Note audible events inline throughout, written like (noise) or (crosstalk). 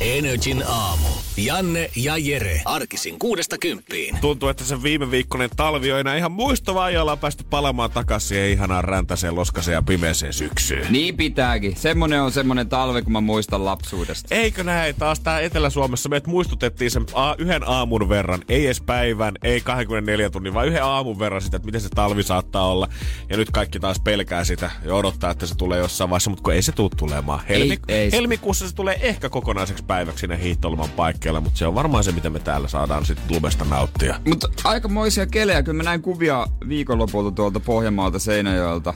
Energin aamu. Janne ja Jere. Arkisin kuudesta kymppiin. Tuntuu, että se viime viikkoinen talvi on enää ihan muistava ja ollaan päästy palaamaan takaisin siihen ihanaan räntäiseen, loskaseen ja pimeeseen syksyyn. Niin pitääkin. Semmonen on semmonen talvi, kun mä muistan lapsuudesta. Eikö näin? Taas tää Etelä-Suomessa meidät muistutettiin sen a- yhden aamun verran, ei edes päivän, ei 24 tunnin, vaan yhden aamun verran sitä, että miten se talvi saattaa olla. Ja nyt kaikki taas pelkää sitä ja odottaa, että se tulee jossain vaiheessa, mutta kun ei se tule tulemaan. Helmi- Ei- ei se- helmikuussa se tulee ehkä kokonaiseksi päiväksi sinne hiihtoloman paikkeilla, mutta se on varmaan se, mitä me täällä saadaan sitten lumesta nauttia. Mutta aikamoisia kelejä. Kyllä mä näin kuvia viikonlopulta tuolta Pohjanmaalta Seinäjoelta.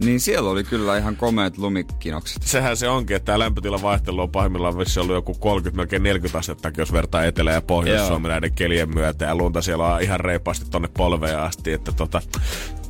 Niin siellä oli kyllä ihan komeat lumikinokset. sehän se onkin, että tämä lämpötilan vaihtelu on pahimmillaan vissi ollut joku 30, melkein 40 astetta, jos vertaa Etelä- ja Pohjois-Suomen näiden kelien myötä. Ja lunta siellä on ihan reippaasti tonne polveen asti, että tota,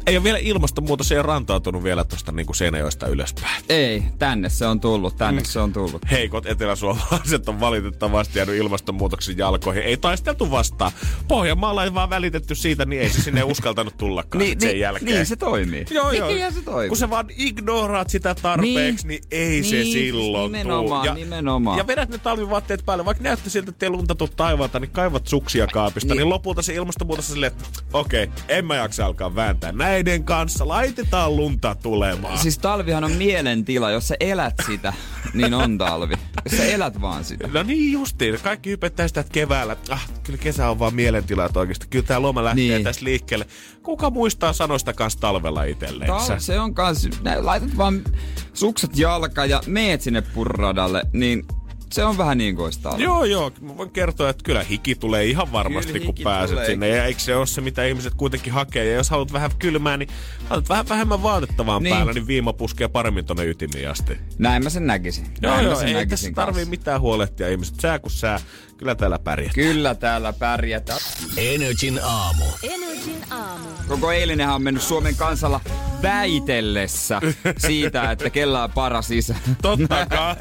ei ole vielä ilmastonmuutos, ei ole rantautunut vielä tuosta niin Seinäjoesta ylöspäin. Ei, tänne se on tullut, tänne mm. se on tullut. Heikot eteläsuomalaiset on valitettavasti jäänyt ilmastonmuutoksen jalkoihin. Ei taisteltu vastaan. Pohjanmaalla ei vaan välitetty siitä, niin ei se sinne uskaltanut tullakaan Niin, sen niin, jälkeen. niin se toimii. Joo, joo. Niinhän se toimii. Kun sä vaan ignoraat sitä tarpeeksi, niin, Niin. niin ei se Niin, silloin nimenomaan, tuu. nimenomaan. Ja vedät ne talvivaatteet päälle, vaikka näyttää siltä, että ei lunta tuu taivaalta, niin kaivat suksia kaapista, niin, Niin. niin lopulta se ilmastonmuutos on silleen, että okei, okay, en mä jaksa alkaa vääntää näiden kanssa, laitetaan lunta tulemaan. Siis talvihan on mielentila, jos sä elät sitä, niin on talvi. Jos sä elät vaan sitä. No niin justiin. Kaikki hypettää sitä, että keväällä, ah, kyllä kesä on vaan mielentila että oikeasti. Kyllä tää loma lähtee Niin. tästä liikkeelle. Kuka muistaa sanoista kanssa talvella itselleen? Tal- se on kans, laitat vaan sukset jalka ja meet sinne purradalle, niin se on vähän niin kuin. Joo, joo. Mä voin kertoa, että kyllä hiki tulee ihan varmasti, Kyllä kun pääset tulee. sinne. Ja eikö se ole se, mitä ihmiset kuitenkin hakee? Ja jos haluat vähän kylmää, niin haluat vähän vähemmän vaatetta vaan Niin. päällä, niin viima puskee paremmin tonne ytimiin asti. Näin mä sen näkisin. Joo, Näin mä joo, sen ei näkisin tässä tarvii kanssa. mitään huolehtia ihmiset. Sää kun sää, kyllä täällä pärjät. Kyllä täällä pärjätään. Energin aamu. Energin aamu. Koko eilinenhän on mennyt Suomen kansalla väitellessä siitä, että kellä on paras isä. Totta kai.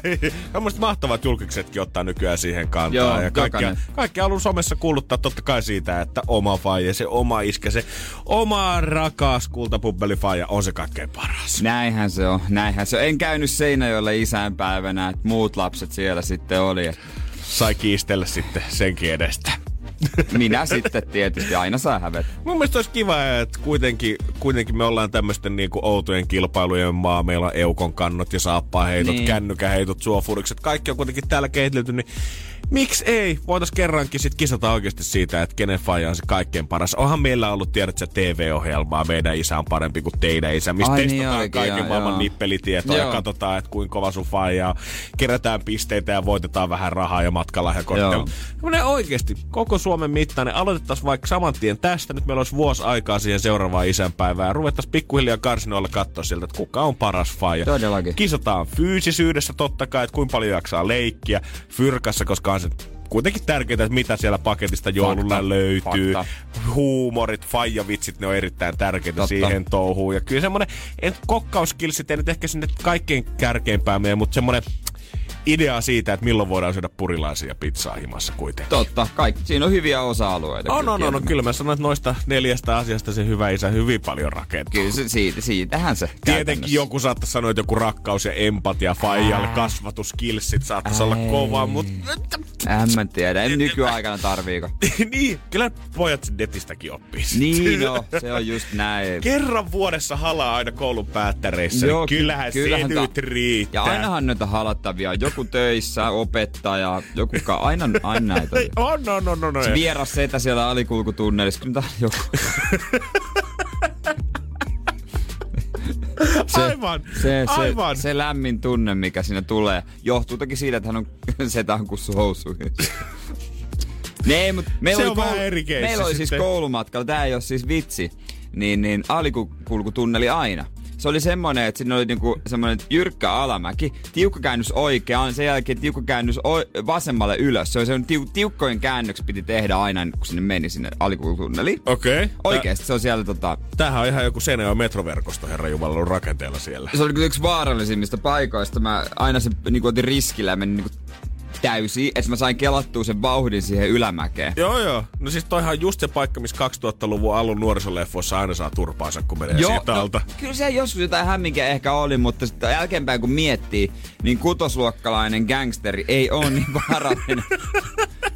Tämmöiset mahtavat julkisetkin ottaa nykyään siihen kantaa. Joo, ja kaikki, kaikki haluaa somessa kuuluttaa totta kai siitä, että oma faija, se oma iskä, se oma rakas kultapubbelifaija on se kaikkein paras. Näinhän se on, näinhän se on. En käynyt Seinäjoella isänpäivänä, että muut lapset siellä sitten oli. Sai kiistellä sitten senkin edestä. Minä sitten tietysti, aina saa hävetä. Mun mielestä olisi kiva, että kuitenkin, kuitenkin me ollaan tämmöisten niinku outojen kilpailujen maa. Meillä on eukon kannot ja saappaheitot, Niin. niin. kännykäheitot, suofurikset. Kaikki on kuitenkin täällä kehitelty, niin miksi ei? Voitais kerrankin sit kisata oikeasti siitä, että kenen faija on se kaikkein paras. Onhan meillä ollut, tiedätkö, TV-ohjelmaa, meidän isä on parempi kuin teidän isä, mistä Ai niin testataan olikin, kaiken joo, maailman joo. nippelitietoa ja Joo. katsotaan, että kuinka kova sun faija on. Kerätään pisteitä ja voitetaan vähän rahaa ja matkalahjakortteja. Semmoinen oikeasti koko Suomen mittainen. Aloitettaisiin vaikka saman tien tästä. Nyt meillä olisi vuosi aikaa siihen seuraavaan isänpäivään. Ja ruvettaisiin pikkuhiljaa karsinoilla katsoa sieltä, että kuka on paras faija. Todellakin. Kisataan fyysisyydessä totta kai, että kuinka paljon jaksaa leikkiä. Fyrkassa, koska se kuitenkin tärkeää, että mitä siellä paketista joululla Fakta. löytyy. Fakta. Huumorit, faijavitsit, ne on erittäin tärkeitä Totta. siihen touhuun. Ja kyllä semmoinen, en kokkauskilsit ei nyt ehkä sinne kaikkein kärkeimpään mene, mutta semmoinen idea siitä, että milloin voidaan syödä purilaisia pizzaa himassa kuitenkin. Totta, kaikki. Siinä on hyviä osa-alueita. On, on, on, on. Kyllä mä sanon, että noista neljästä asiasta se hyvä isä hyvin paljon rakentaa. Kyllä se, siitä, siitähän se Tietenkin joku saattaisi sanoa, että joku rakkaus ja empatia, faijalle kasvatuskilsit saattaisi olla kova, mutta En mä tiedä, en nykyaikana tarviiko. (laughs) niin, kyllä pojat netistäkin oppii. Niin (laughs) no, se on just näin. Kerran vuodessa halaa aina koulun päättäreissä, Joo, niin kyllähän, ky- kyllähän se nyt riittää. Ja ainahan noita halattavia on. Joku töissä, opettaja, joku ka- aina, aina näitä on. (laughs) On, on, on, on, on. Se vieras setä siellä alikulkutunnelissa, kyllä tää on joku. (laughs) Se, Aivan, se, se, aivan. se lämmin tunne, mikä siinä tulee, johtuu toki siitä, että hän on (laughs) setä kussu housuihin. Nee, mut meillä Se oli on vähän eri Meillä oli siis sitten. koulumatkalla, tää ei ole siis vitsi, niin, niin alikulkutunneli aina. Se oli semmonen, että siinä oli niinku semmonen jyrkkä alamäki, tiukka käännys oikeaan, sen jälkeen tiukka käännys o- vasemmalle ylös. Se oli semmonen tiu- tiukkojen käännöks piti tehdä aina, kun sinne meni sinne alikulkutunneliin. Okei. Okay. Oikeesti se on siellä tota... Tämähän on ihan joku Seinäjoen metroverkosto, herra Jumala, ollut rakenteella siellä. Se oli kyllä yksi vaarallisimmista paikoista. Mä aina se niinku otin riskillä ja menin niinku täysin, että mä sain kelattua sen vauhdin siihen ylämäkeen. Joo, joo. No siis toihan on just se paikka, missä 2000-luvun alun nuorisoleffoissa aina saa turpaansa, kun menee joo, siitä alta. No, kyllä se joskus jotain hämminkiä ehkä oli, mutta sitten jälkeenpäin kun miettii, niin kutosluokkalainen gangsteri ei ole niin (laughs) vaarallinen.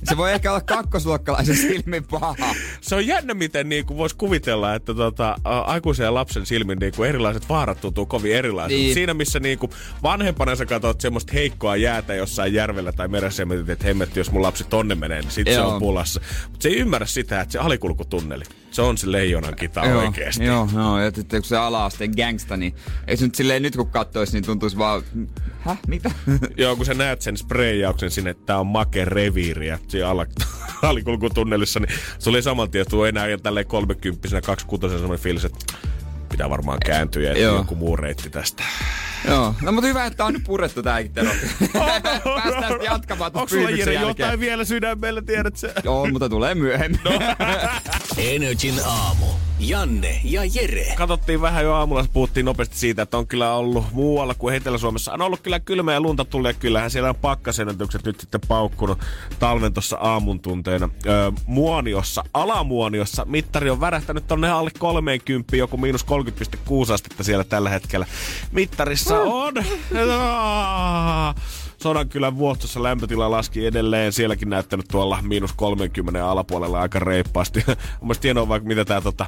Se voi ehkä olla kakkosluokkalaisen silmin paha. Se on jännä, miten niinku voisi kuvitella, että tota, aikuisen ja lapsen silmin niinku erilaiset vaarat tuntuu kovin erilaiset. Niin. Siinä, missä niinku vanhempana sä katsot semmoista heikkoa jäätä jossain järvellä tai meressä ja mietit, että hemmetti, jos mun lapsi tonne menee, niin sit Joo. se on pulassa. Mutta se ei ymmärrä sitä, että se alikulkutunneli, se on se leijonan kita joo, oikeesti. Joo, joo, ja sitten kun se ala-asteen gangsta, niin ei se nyt silleen nyt kun kattois, niin tuntuisi vaan, häh, mitä? (laughs) joo, kun sä näet sen sprayauksen sinne, että tää on make reviiriä siinä ala, (laughs) alikulkutunnelissa, niin se oli saman tien, että enää tälleen kolmekymppisenä, kaksikutosen semmoinen fiilis, että pitää varmaan kääntyä ja joku muu reitti tästä. Joo, no mutta hyvä, että on nyt purettu tääkin Tero. (laughs) Päästään sitten jatkamaan Onko sulla Jere jotain vielä sydämellä, tiedät sä? Joo, mutta tulee myöhemmin. No. (laughs) Energin aamu. Janne ja Jere. Katsottiin vähän jo aamulla, puhuttiin nopeasti siitä, että on kyllä ollut muualla kuin Etelä-Suomessa. On ollut kyllä kylmä ja lunta tulee. Kyllähän siellä on pakkasennätykset nyt sitten paukkunut talven tuossa aamun tunteina. Öö, muoniossa, alamuoniossa mittari on värähtänyt tonne alle 30, joku miinus 30,6 astetta siellä tällä hetkellä. Mittarissa on. Sodan kyllä vuostossa lämpötila laski edelleen. Sielläkin näyttänyt tuolla miinus 30 alapuolella aika reippaasti. (laughs) On hienoa vaikka mitä tää tota,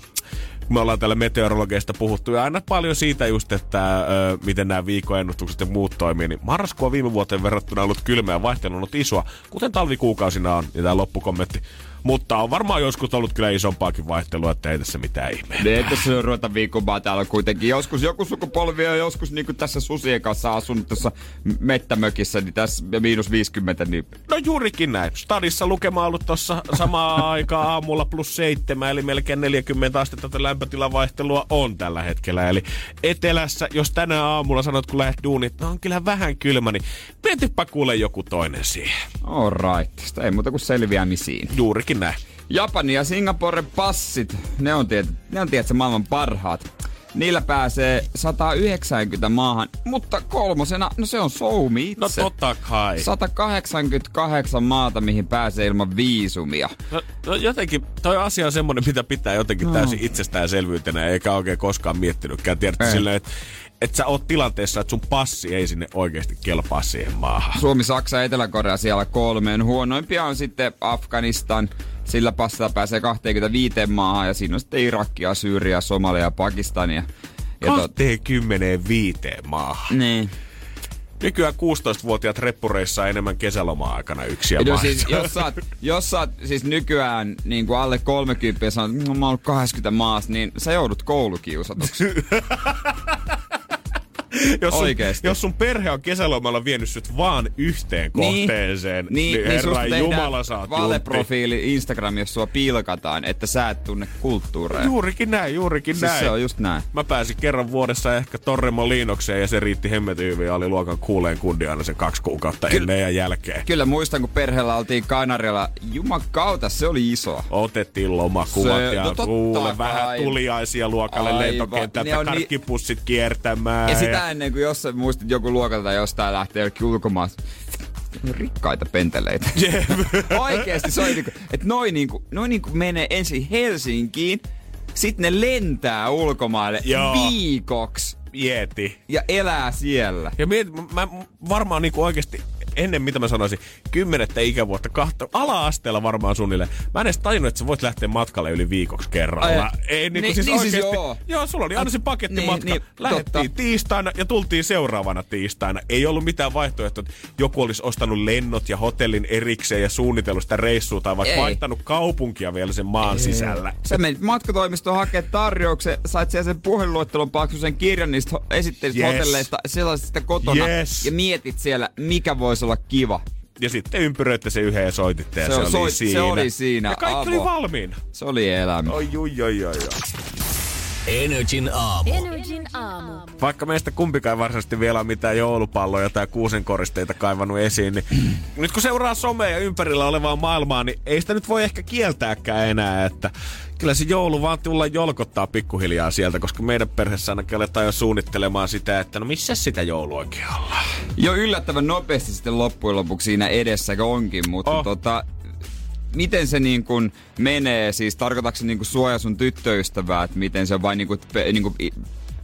me ollaan täällä meteorologeista puhuttu ja aina paljon siitä just, että ö, miten nämä viikoennustukset ja muut toimii. Niin marraskuu viime vuoteen verrattuna ollut kylmä ja vaihtelunut isoa, kuten talvikuukausina on. Ja tämä loppukommentti mutta on varmaan joskus ollut kyllä isompaakin vaihtelua, että ei tässä mitään ihmeä. Ei tässä ruveta viikomaan täällä kuitenkin. Joskus joku sukupolvi on joskus niin kuin tässä susien kanssa asunut tuossa mettämökissä, niin tässä miinus 50. Niin... No juurikin näin. Stadissa lukema ollut tuossa samaan (laughs) aikaan aamulla plus 7, eli melkein 40 astetta tätä lämpötilavaihtelua on tällä hetkellä. Eli etelässä, jos tänä aamulla sanot, kun lähdet duunit, no on kyllä vähän kylmä, niin mietipä kuule joku toinen siihen. All right. Sitä ei muuta kuin selviämisiin. Juurikin näin. Japani ja Singapore passit, ne on, tiet, ne on tietysti maailman parhaat. Niillä pääsee 190 maahan, mutta kolmosena, no se on Soumi no itse. No totta kai. 188 maata, mihin pääsee ilman viisumia. No, no jotenkin, toi asia on semmonen, mitä pitää jotenkin no. täysin itsestäänselvyytenä, eikä oikein koskaan miettinytkään. Tiedätkö silleen, että että sä oot tilanteessa, että sun passi ei sinne oikeasti kelpaa siihen maahan. Suomi, Saksa ja Etelä-Korea siellä kolmeen. Huonoimpia on sitten Afganistan. Sillä passilla pääsee 25 maahan ja siinä on sitten Irakia, Syyria, Somalia ja Pakistania. Ja 25 maahan. Niin. Nykyään 16-vuotiaat reppureissa enemmän kesälomaa aikana yksi ja no, siis, jos, sä oot, jos sä oot siis nykyään niin kuin alle 30 ja sanot, että mä oon 80 maassa, niin sä joudut koulukiusatuksi. (laughs) jos, sun, jos sun perhe on kesälomalla vienyt sut vaan yhteen niin, kohteeseen, niin, niin, niin herra Jumala saat valeprofiili Instagram, jos sua pilkataan, että sä et tunne kulttuureja. Juurikin näin, juurikin siis näin. se on just näin. Mä pääsin kerran vuodessa ehkä Torremo Liinokseen ja se riitti hemmetin hyvin ja oli luokan kuuleen kundi aina se kaksi kuukautta Ky- ennen ja jälkeen. Kyllä muistan, kun perheellä oltiin Kanarialla. Jumakauta, se oli iso. Otettiin lomakuvat se, ja no kuule, vähän tuliaisia luokalle lentokentältä, karkkipussit kiertämään. Ja sitä ennen kuin jos muistit joku luokalta tai jostain lähtee jokin ulkomaan rikkaita penteleitä. (laughs) Oikeesti se on niinku, että noin niinku, noin niinku menee ensin Helsinkiin, sitten ne lentää ulkomaille Joo. viikoksi. Mieti. Ja elää siellä. Ja mieti, mä varmaan niinku oikeasti ennen mitä mä sanoisin, kymmenettä ikävuotta, kahta, ala-asteella varmaan suunnilleen. Mä en edes tajunnut, että sä voit lähteä matkalle yli viikoksi kerralla. Ai, Ei niin, niin, siis niin siis joo. joo. sulla oli aina se pakettimatka. Niin, niin, Lähdettiin totta. tiistaina ja tultiin seuraavana tiistaina. Ei ollut mitään vaihtoehtoa, että joku olisi ostanut lennot ja hotellin erikseen ja suunnitellut sitä reissua tai vaikka Ei. vaihtanut kaupunkia vielä sen maan Ei. sisällä. Sä menit matkatoimistoon hakemaan tarjouksen, sait siellä sen puhelinluettelon paksuisen kirjan niistä esitteistä yes. hotelleista sellaisista kotona yes. ja mietit siellä, mikä voisi olla kiva. Ja sitten ympyröitte se yhden ja soititte ja se, se oli, soit, siinä. Se oli siinä. Ja kaikki Avo. oli valmiina. Se oli elämä. Oi, oi, oi, oi, oi. Energin aamu. Energin aamu. Vaikka meistä kumpikaan ei varsinaisesti vielä ole mitään joulupalloja tai kuusenkoristeita kaivannut esiin, niin nyt kun seuraa somea ja ympärillä olevaa maailmaa, niin ei sitä nyt voi ehkä kieltääkään enää, että kyllä se joulu vaan tulla jolkottaa pikkuhiljaa sieltä, koska meidän perheessä ainakin aletaan jo suunnittelemaan sitä, että no missä sitä joulu oikein ollaan. Jo yllättävän nopeasti sitten loppujen lopuksi siinä edessä onkin, mutta Oh. tota, miten se niin kuin menee? Siis tarkoitatko se niin kuin suoja sun tyttöystävää, että miten se vain niin kuin, niin kuin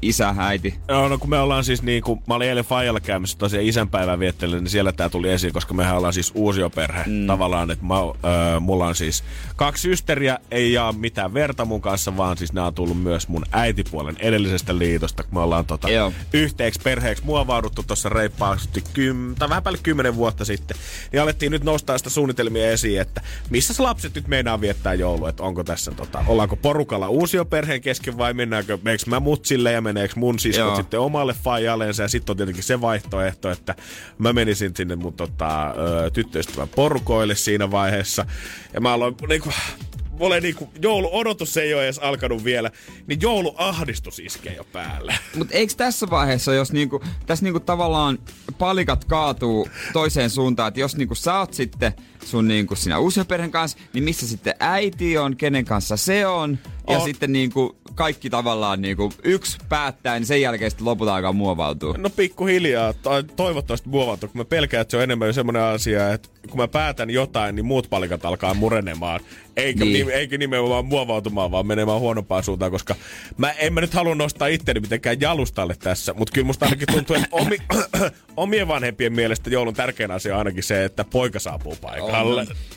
isä, äiti? Joo, no kun me ollaan siis niin kuin, mä olin eilen Fajalla käymässä tosiaan isänpäivän viettelyyn, niin siellä tää tuli esiin, koska mehän ollaan siis uusioperhe mm. tavallaan, että mä, öö, mulla on siis kaksi systeriä, ei jaa mitään verta mun kanssa, vaan siis nämä on tullut myös mun äitipuolen edellisestä liitosta, kun me ollaan tota, Joo. yhteeksi perheeksi muovauduttu tuossa reippaasti, kym, tai vähän päälle kymmenen vuotta sitten, niin alettiin nyt nostaa sitä suunnitelmia esiin, että missä lapset nyt meinaa viettää joulua, että onko tässä, tota, ollaanko porukalla uusioperheen kesken vai mennäänkö, meneekö mä mutsille ja meneekö mun siskot Joo. sitten omalle fajaleensa ja sitten on tietenkin se vaihtoehto, että mä menisin sinne mun tota, tyttöystävän porukoille siinä vaiheessa ja mä aloin niinku, mulle niinku, joulu-odotus ei ole edes alkanut vielä, niin jouluahdistus iskee jo päälle. Mutta eikö tässä vaiheessa, jos niinku, tässä niinku tavallaan palikat kaatuu toiseen suuntaan, että jos niinku sä oot sitten sun niinku siinä uusioperheen kanssa, niin missä sitten äiti on, kenen kanssa se on, ja On. sitten niinku kaikki tavallaan niinku yksi päättää, niin sen jälkeen sitten lopulta alkaa muovautua. No pikkuhiljaa, tai toivottavasti muovautuu, kun mä pelkään, että se on enemmän semmoinen asia, että kun mä päätän jotain, niin muut palikat alkaa murenemaan. Eikä, Niin. niin. eikä nimenomaan muovautumaan, vaan menemään huonompaan suuntaan, koska mä en mä nyt halua nostaa itteni mitenkään jalustalle tässä, mutta kyllä musta ainakin tuntuu, että omi, (coughs) omien vanhempien mielestä joulun tärkein asia on ainakin se, että poika saapuu paikalle.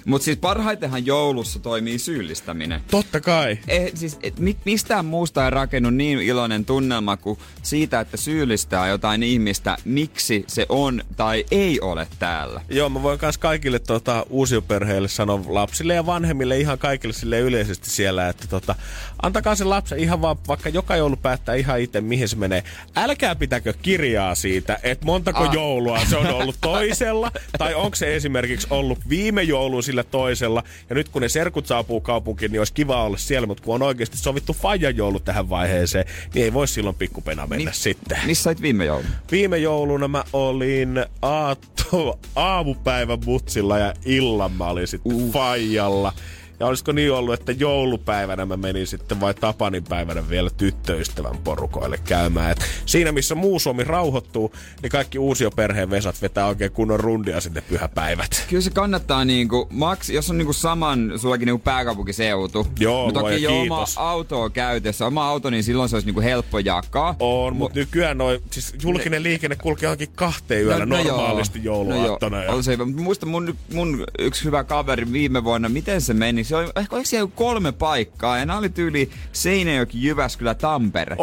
Mutta siis parhaitenhan joulussa toimii syyllistäminen. Totta kai. Eh, siis, et, mi, mistään muusta ei rakennu niin iloinen tunnelma kuin siitä, että syyllistää jotain ihmistä, miksi se on tai ei ole täällä. Joo, mä voin myös kaikille tota, uusioperheille sanoa lapsille ja vanhemmille ihan kaikille sille yleisesti siellä, että tota, antakaa se lapsen ihan vaan, vaikka joka joulu päättää ihan itse, mihin se menee. Älkää pitäkö kirjaa siitä, että montako Ah. joulua se on ollut toisella, (laughs) tai onko se esimerkiksi ollut viime joulun sillä toisella, ja nyt kun ne serkut saapuu kaupunkiin, niin olisi kiva olla siellä, mutta kun on oikeasti sovittu fajan joulu tähän vaiheeseen, niin ei voi silloin pikkupena mennä sitten. Missä sait viime joulun? Viime jouluna mä olin aatto, aamupäivän mutsilla ja illan mä olin sitten uh. faijalla. Ja olisiko niin ollut, että joulupäivänä mä menin sitten vai Tapanin päivänä vielä tyttöystävän porukoille käymään. Et siinä missä muu Suomi rauhoittuu, niin kaikki uusioperheen vesat vetää oikein kunnon rundia sinne pyhäpäivät. Kyllä se kannattaa niinku, maks, jos on niinku saman, sullakin niinku pääkaupunkiseutu. Joo, Mutta luoja toki jo oma autoa käytössä, oma auto, niin silloin se olisi niinku helppo jakaa. On, mutta nykyään noin, siis julkinen liikenne kulkee johonkin kahteen yöllä normaalisti jouluaattona. No ja- joo, on se hyvä. Muista mun, mun yksi hyvä kaveri viime vuonna, miten se meni. Se oli, ehkä oliko siellä kolme paikkaa, ja nämä oli tyyli Seinäjoki, Jyväskylä, Tampere.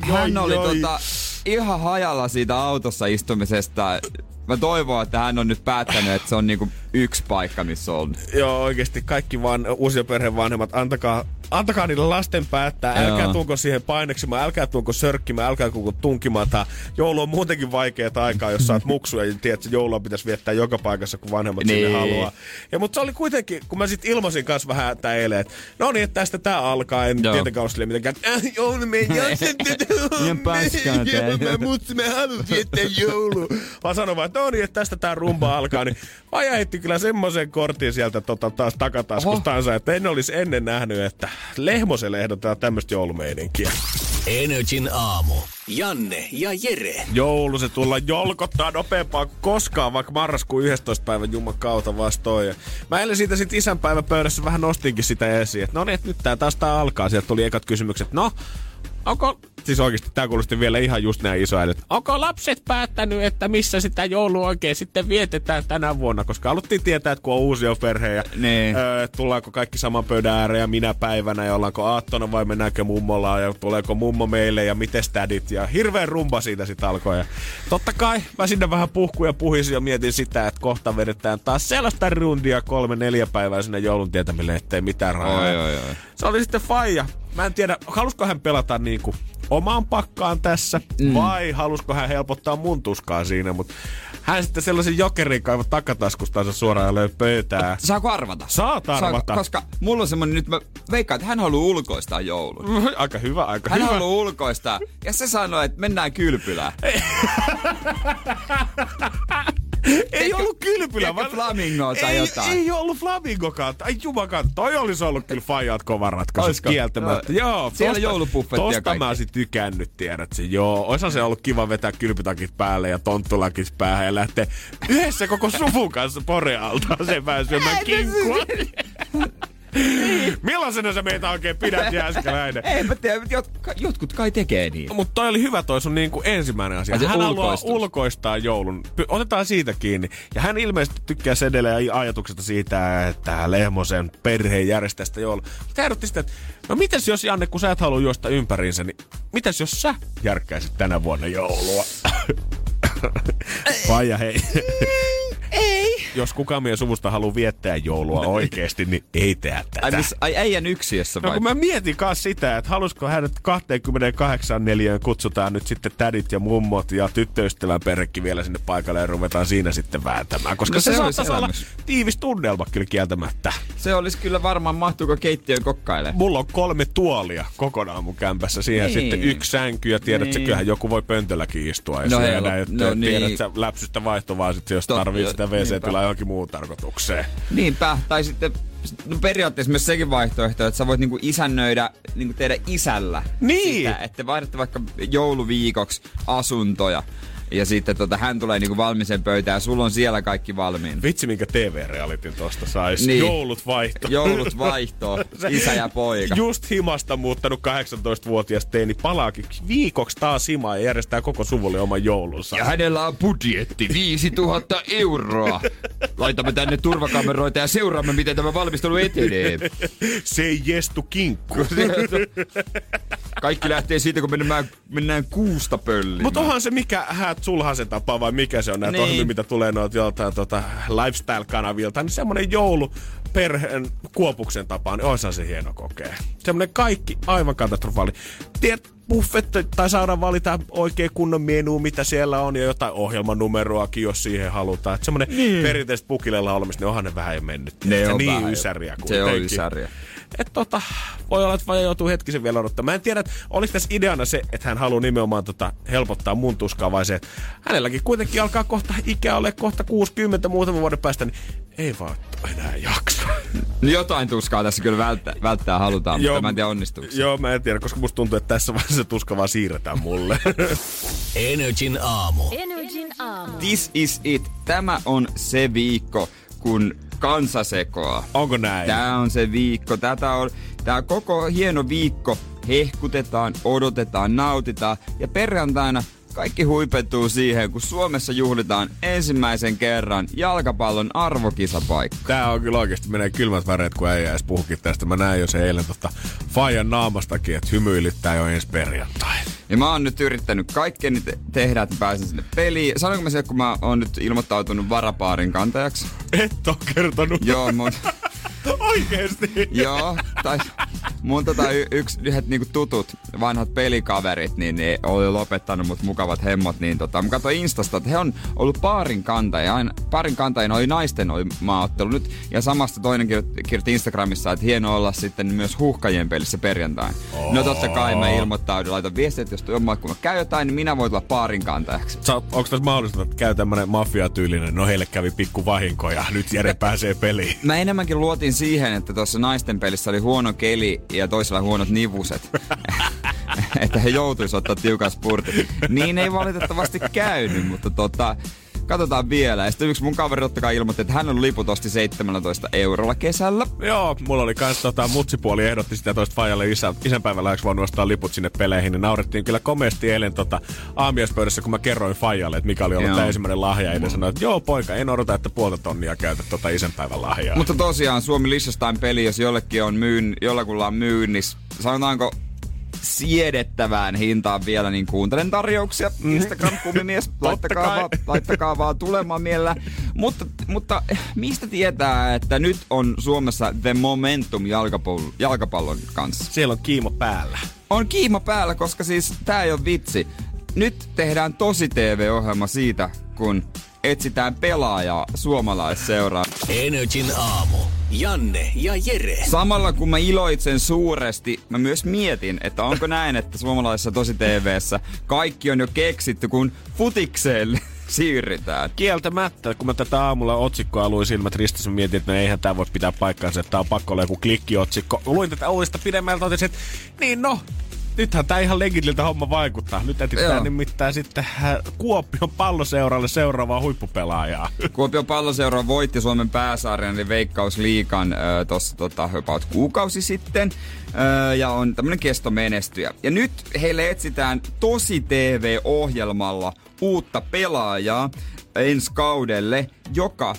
Hän oli oi. tota, ihan hajalla siitä autossa istumisesta. Mä toivon, että hän on nyt päättänyt, että se on niinku yksi paikka, missä on. Joo, oikeasti kaikki vaan uusia perheen vanhemmat, antakaa, antakaa niille lasten päättää. Älkää Joo. tuunko siihen paineksimaan, älkää tuunko sörkkimään, älkää tuunko tunkimaan. Tää joulu on muutenkin vaikeaa aikaa, jos saat muksuja ja tiedät, että joulua pitäisi viettää joka paikassa, kun vanhemmat niin. Niin. sinne haluaa. Ja, mutta se oli kuitenkin, kun mä sitten ilmasin kanssa vähän tää eilen, että no niin, että tästä tää alkaa. En Joo. tietenkään ole mitenkään, äh, joulu, me ei (laughs) mä mutsi, mä haluan viettää joulu. Vaan sanon vaan, että no niin, että tästä tää rumba alkaa. Niin heitti kyllä semmoisen kortin sieltä tota, taas takataskustansa, että en olisi ennen nähnyt, että Lehmoselle ehdotetaan tämmöistä joulumeininkiä. Energin aamu. Janne ja Jere. Joulu se tulla jolkottaa nopeampaa kuin koskaan, vaikka marraskuun 11. päivän Jumman kautta vastoin. Mä eilen siitä sitten isänpäivän pöydässä vähän nostinkin sitä esiin, että no niin, nyt tää taas tää alkaa. Sieltä tuli ekat kysymykset, no onko, siis oikeasti tää kuulosti vielä ihan just näin iso ääni, että onko lapset päättänyt, että missä sitä joulua oikein sitten vietetään tänä vuonna, koska haluttiin tietää, että kun on uusi perhe ja Niin. öö, tullaanko kaikki saman pöydän ääreen ja minä päivänä ja ollaanko aattona vai mennäänkö mummolaan ja tuleeko mummo meille ja miten tädit ja hirveän rumba siitä sitten alkoi. Ja totta kai mä sinne vähän puhkuja puhisin ja mietin sitä, että kohta vedetään taas sellaista rundia kolme neljä päivää sinne joulun tietämille, ettei mitään rahaa. Se oli sitten faija. Mä en tiedä, halusko hän pelata niinku omaan pakkaan tässä mm. vai halusko hän helpottaa mun tuskaa siinä, mutta hän sitten sellaisen jokerin kaiva takataskustansa suoraan ja löi pöytää. Saako arvata? Saat arvata. Saako, koska mulla on semmonen, nyt mä veikkaan, että hän haluaa ulkoistaa joulun. (laughs) aika hyvä, aika hän hyvä. Hän haluaa ulkoistaa. Ja se sanoi, että mennään kylpylään. (laughs) ei ollut kylpylä, vaan... flamingo tai ei, jotain. Ei ollut flamingokaan. Ai jumakaan, toi olisi ollut kyllä fajat kova ratkaisu Oisko? kieltämättä. No, Joo, Siellä joulupuffettia Tosta kaikki. mä olisin tykännyt, tiedät se. Joo, oishan se ollut kiva vetää kylpytakit päälle ja tonttulakit päähän ja lähteä yhdessä koko suvun kanssa porealta se pääsi syömään kinkkua. Millaisena sä meitä oikein pidät, Jääskeläinen? (laughs) Ei mä tiedä, jot, jotkut kai tekee niin. Mutta toi oli hyvä toi sun niinku ensimmäinen asia. Hän haluaa ulkoistaa joulun. Otetaan siitä kiinni. Ja hän ilmeisesti tykkää edelleen ajatuksesta siitä, että Lehmosen perheen järjestää sitä joulua. Mutta sitä, että no mitäs jos Janne, kun sä et halua juosta ympäriinsä, niin mitäs jos sä järkkäisit tänä vuonna joulua? (coughs) Vaija hei. Ei. Jos kukaan meidän suvusta haluaa viettää joulua (laughs) oikeesti, niin ei tehdä tätä. Ai, miss, ai äijän yksiössä vai? No kun mä mietin kanssa sitä, että halusko hänet 28 neliöön kutsutaan nyt sitten tädit ja mummot ja tyttöystävän perhekin vielä sinne paikalle ja ruvetaan siinä sitten vääntämään. Koska no se, se saattaisi olla tiivis tunnelma kyllä kieltämättä. Se olisi kyllä varmaan, mahtuuko keittiön kokkaille. Mulla on kolme tuolia kokonaan mun kämpässä. Siihen niin. sitten yksi sänky ja tiedät, niin. kyllähän joku voi pöntölläkin istua. Ja no, siellä, no, no, tiedät, niin. läpsystä vaihtovaa sitten, jos tarvii sitä WC-tilaa johonkin muuhun tarkoitukseen. Niinpä, tai sitten no periaatteessa myös sekin vaihtoehto, että sä voit niinku isännöidä niinku tehdä isällä niin. sitä, että vaihdatte vaikka jouluviikoksi asuntoja. Ja sitten tota, hän tulee niinku valmiisen pöytään ja sulla on siellä kaikki valmiin. Vitsi, minkä TV-realitin tosta sais. Niin. Joulut vaihto. Joulut (laughs) vaihto, isä ja poika. Just himasta muuttanut 18-vuotias teini palaakin viikoksi taas himaan ja järjestää koko suvulle oman joulunsa. Ja hänellä on budjetti 5000 euroa. Laitamme tänne turvakameroita ja seuraamme, miten tämä valmistelu etenee. Se ei jestu kinkku. Kaikki lähtee siitä, kun mennään, mennään kuusta pölliin. Mutta onhan se mikä häät sulhasen tapa vai mikä se on näitä niin. ohjelmia, mitä tulee noilta joltain tota, lifestyle-kanavilta, niin semmonen joulu perheen kuopuksen tapaan, niin olisi se hieno kokea. Semmonen kaikki aivan katastrofaali. Tiedät, buffet, tai saadaan valita oikein kunnon menu, mitä siellä on, ja jotain ohjelmanumeroakin, jos siihen halutaan. Että semmonen niin. perinteiset pukilella olemista, niin onhan ne vähän jo mennyt. Ne on niin vähän ysäriä Se on ysäriä että tota, voi olla, että vai joutuu hetkisen vielä odottaa. Mä en tiedä, että oliko tässä ideana se, että hän haluaa nimenomaan tota, helpottaa mun tuskaa vai se, että hänelläkin kuitenkin alkaa kohta ikä ole kohta 60 muutaman vuoden päästä, niin ei vaan enää jaksa. No jotain tuskaa tässä kyllä välttää, välttää halutaan, joo, mutta mä en tiedä onnistuuko. Joo, mä en tiedä, koska musta tuntuu, että tässä vaiheessa se tuska vaan siirretään mulle. (laughs) Energin aamu. Energin aamu. This is it. Tämä on se viikko, kun kansasekoa. Onko näin? Tää on se viikko. Tätä on, tää koko hieno viikko hehkutetaan, odotetaan, nautitaan ja perjantaina kaikki huipentuu siihen, kun Suomessa juhlitaan ensimmäisen kerran jalkapallon arvokisapaikka. Tää on kyllä oikeasti menee kylmät väreet, kun ei edes puhukin tästä. Mä näin jo se eilen tota Fajan naamastakin, että hymyilyttää jo ensi perjantai. Ja mä oon nyt yrittänyt kaikkeni te- tehdä, että pääsen sinne peliin. Sanoinko mä se, kun mä oon nyt ilmoittautunut varapaarin kantajaksi? Et oo kertonut. Joo, mun... (laughs) Oikeesti? Joo, tai mun tota y- yksi, yhdet niinku tutut vanhat pelikaverit, niin ne oli lopettanut mut mukavat hemmot, niin tota, mä katsoin Instasta, että he on ollut paarin kantaja, aina, paarin kantajina oli naisten oli maaottelu nyt, ja samasta toinen kirjoitti, Instagramissa, että hieno olla sitten myös huhkajien pelissä perjantain. Oh. No totta kai mä ilmoittaudun, laitan viestiä, että jos jommaa, kun mä käy jotain, niin minä voin tulla paarin kantajaksi. Sä, onko tässä mahdollista, että käy tämmönen mafiatyylinen, no heille kävi pikku vahinko ja nyt Jere pääsee peliin? Mä enemmänkin luotin siihen, että tuossa naisten pelissä oli huono keli ja toisella huonot nivuset. (laughs) että he joutuisivat ottaa tiukan spurtin. Niin ei valitettavasti käynyt, mutta tota, Katsotaan vielä. Ja sitten yksi mun kaveri totta kai ilmoitti, että hän on liput osti 17 eurolla kesällä. Joo, mulla oli kans tota, mutsipuoli ehdotti sitä toista Fajalle isä, isänpäivällä, eikö voinut ostaa liput sinne peleihin. Niin naurettiin kyllä komeasti eilen tota, aamiaispöydässä, kun mä kerroin Fajalle, että mikä oli ollut tämä ensimmäinen lahja. Ja sanoi, että joo poika, en odota, että puolta tonnia käytät tota isänpäivän lahjaa. Mutta tosiaan Suomi Liechtenstein peli, jos jollekin on myyn, jollakulla on myynnissä, sanotaanko siedettävään hintaan vielä, niin kuuntelen tarjouksia. Mm. Instagram-kumimies, laittakaa, vaan, laittakaa vaan tulemaan mielellä. Mutta, mutta mistä tietää, että nyt on Suomessa The Momentum jalkapallon, jalkapallon kanssa? Siellä on kiimo päällä. On kiimo päällä, koska siis tää ei ole vitsi. Nyt tehdään tosi TV-ohjelma siitä, kun etsitään pelaajaa suomalaisseuraa. Energin aamu. Janne ja Jere. Samalla kun mä iloitsen suuresti, mä myös mietin, että onko näin, että suomalaisessa tosi TVssä kaikki on jo keksitty, kun futikseen (laughs) siirrytään. Kieltämättä, kun mä tätä aamulla otsikkoa luin silmät ristissä, mietin, että no eihän tämä voi pitää paikkaansa, että tää on pakko olla joku klikkiotsikko. Luin tätä uudesta pidemmältä, totesin, että niin no, nythän tämä ihan legitiltä homma vaikuttaa. Nyt etsitään nimittäin sitten äh, Kuopion palloseuralle seuraavaa huippupelaajaa. Kuopion palloseura voitti Suomen pääsarjan eli Veikkausliikan äh, tuossa tota, about kuukausi sitten. Äh, ja on tämmönen kestomenestyjä. Ja nyt heille etsitään tosi TV-ohjelmalla uutta pelaajaa ensi kaudelle, joka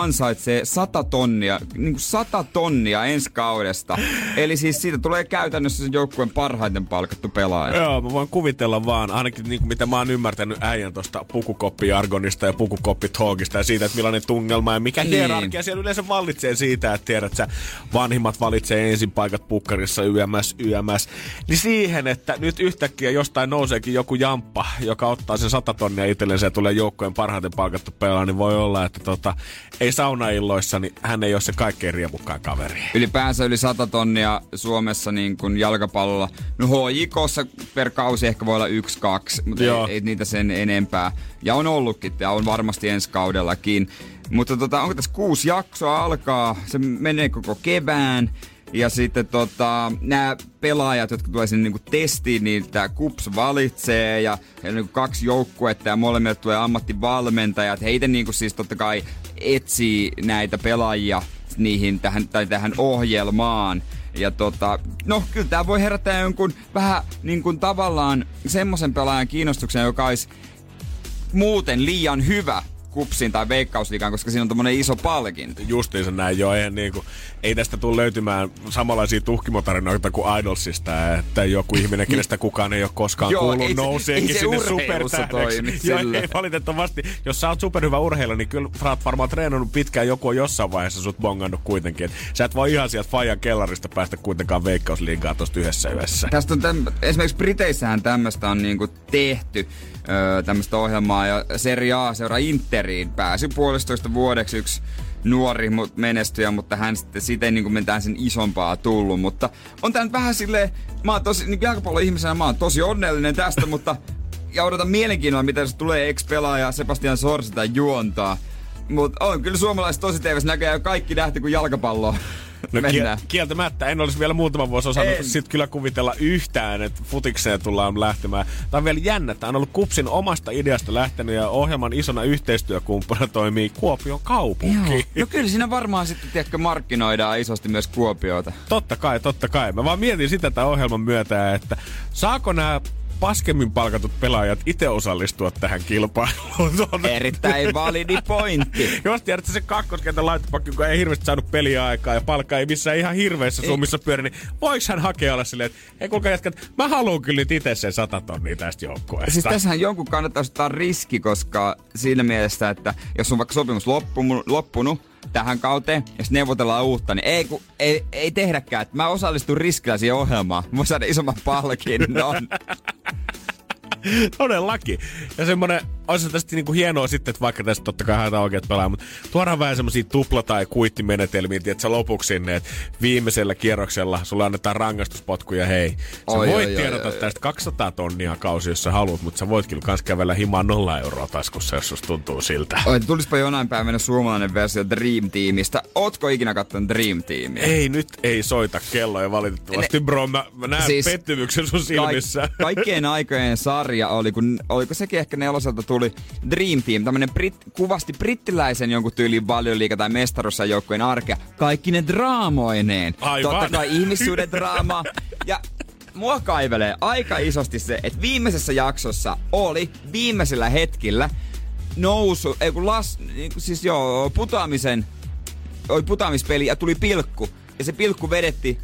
ansaitsee 100 tonnia, niin kuin 100 tonnia ensi kaudesta. Eli siis siitä tulee käytännössä sen joukkueen parhaiten palkattu pelaaja. Joo, mä voin kuvitella vaan, ainakin niin kuin mitä mä oon ymmärtänyt äijän tuosta pukukoppi-argonista ja pukukoppi-talkista ja siitä, että millainen tungelma ja mikä niin. hierarkia siellä yleensä vallitsee siitä, että tiedät sä, vanhimmat valitsee ensin paikat pukkarissa YMS, YMS. Niin siihen, että nyt yhtäkkiä jostain nouseekin joku jamppa, joka ottaa sen 100 tonnia itsellensä ja tulee joukkojen parhaiten palkattu pelaaja, niin voi olla, että tota, ei saunailloissa, niin hän ei ole se kaikkein riemukkaan kaveri. Ylipäänsä yli 100 tonnia Suomessa niin kuin jalkapallolla. No HJKssa per kausi ehkä voi olla yksi, kaksi, mutta ei, ei, niitä sen enempää. Ja on ollutkin ja on varmasti ensi kaudellakin. Mutta tota, onko tässä kuusi jaksoa alkaa? Se menee koko kevään. Ja sitten tota, nämä pelaajat, jotka tulee sinne niinku testiin, niin tämä KUPS valitsee ja, ja niinku kaksi joukkuetta ja molemmille tulee ammattivalmentajat. Heitä niinku siis totta kai etsii näitä pelaajia niihin tähän, tai tähän ohjelmaan. Ja tota, no kyllä tämä voi herättää jonkun vähän niin kuin tavallaan semmoisen pelaajan kiinnostuksen, joka olisi muuten liian hyvä kupsiin tai veikkausliikaan, koska siinä on tommonen iso palkinto. Justiinsa näin jo. Eihän niinku, ei tästä tule löytymään samanlaisia tuhkimotarinoita kuin Idolsista, että joku ihminen, kenestä kukaan ei ole koskaan Joo, kuullut, ei, nouseekin ei sinne supertähdeksi. Joo, ei, valitettavasti. Jos sä oot superhyvä urheilija, niin kyllä sä oot varmaan treenannut pitkään, joku on jossain vaiheessa sut bongannut kuitenkin. Et sä et voi ihan sieltä Fajan kellarista päästä kuitenkaan veikkausliigaa tosta yhdessä yössä. Tästä on täm, esimerkiksi Briteissähän tämmöistä on niinku tehty öö, tämmöistä ohjelmaa ja Serie A seuraa Interiin pääsi puolestoista vuodeksi yksi nuori menestyjä, mutta hän sitten siitä ei niin mitään sen isompaa tullut. Mutta on tämä vähän silleen, mä oon tosi, niin ihmisenä mä oon tosi onnellinen tästä, mutta ja odotan mielenkiinnolla, miten se tulee ex-pelaaja Sebastian Sorsita juontaa. Mutta on kyllä suomalaiset tosi TVssä näköjään kaikki nähty kuin jalkapalloa. No Mennään. kieltämättä, en olisi vielä muutama vuosi osannut sit kyllä kuvitella yhtään, että futikseen tullaan lähtemään. Tämä on vielä jännä, tämä on ollut Kupsin omasta ideasta lähtenyt ja ohjelman isona yhteistyökumppana toimii Kuopion kaupunki. Joo. No kyllä siinä varmaan sitten tiedätkö, markkinoidaan isosti myös Kuopiota. Totta kai, totta kai. Mä vaan mietin sitä tämän ohjelman myötä, että saako nämä paskemmin palkatut pelaajat itse osallistua tähän kilpailuun. (laughs) Erittäin validi pointti. (laughs) Jos tiedät, se kakkoskentän laittopakki, kun ei hirveästi saanut peliaikaa ja palkka ei missään ihan hirveissä summissa pyöri, niin voiko hän hakea olla silleen, että hei kuinka jätkät, mä haluan kyllä nyt itse sen sata tonnia tästä joukkueesta. Siis tässähän jonkun kannattaa ottaa riski, koska siinä mielessä, että jos on vaikka sopimus loppunut, loppunut tähän kauteen, jos neuvotellaan uutta, niin ei, ku, ei, ei tehdäkään. Mä osallistun riskillä siihen ohjelmaan. Mä saada isomman palkinnon. (laughs) Todellakin. Ja semmonen, olisi tästä niinku hienoa sitten, että vaikka tästä totta kai haetaan oikeat pelaa, mutta tuodaan vähän semmosia tupla- tai kuittimenetelmiä, että loppuksi sinne, että viimeisellä kierroksella sulle annetaan rangaistuspotkuja, hei. Sä oi, voit oi, tiedota oi, tästä 200 tonnia kausi, jos sä haluat, mutta sä voit kyllä kans kävellä himaa nolla euroa taskussa, jos susta tuntuu siltä. Oi, tulispa jonain päivänä suomalainen versio Dream Teamista. Ootko ikinä katsonut Dream Teamia? Ei, nyt ei soita kelloja valitettavasti, ne, bro. Mä, mä näen siis pettymyksen sun silmissä. Kaik- (laughs) kaikkien aikojen sarja oli, kun oliko sekin ehkä neloselta tuli Dream Team, tämmönen brit, kuvasti brittiläisen jonkun tyylin valioliiga tai mestarussa joukkueen arkea. Kaikki ne draamoineen. Aivan. Totta kai ihmissuuden draama. Ja mua kaivelee aika isosti se, että viimeisessä jaksossa oli viimeisellä hetkillä nousu, ei kun las, niin siis joo, putoamisen, oli putoamispeli ja tuli pilkku. Ja se pilkku vedetti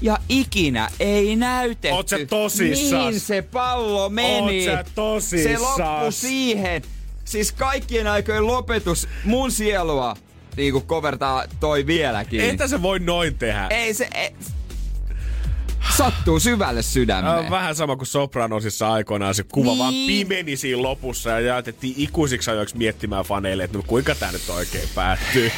ja ikinä ei näytetty, Oot sä tosissas? mihin se pallo meni. Oot sä tosissas? Se loppui siihen. siis kaikkien aikojen lopetus mun sielua niinku kovertaa toi vieläkin. Ei se voi noin tehdä. Ei se... Ei, sattuu syvälle sydämeen. On vähän sama kuin Sopranosissa aikoinaan se kuva niin. vaan pimeni siinä lopussa ja jätettiin ikuisiksi ajoiksi miettimään faneille, että no kuinka tämä nyt oikein päättyy.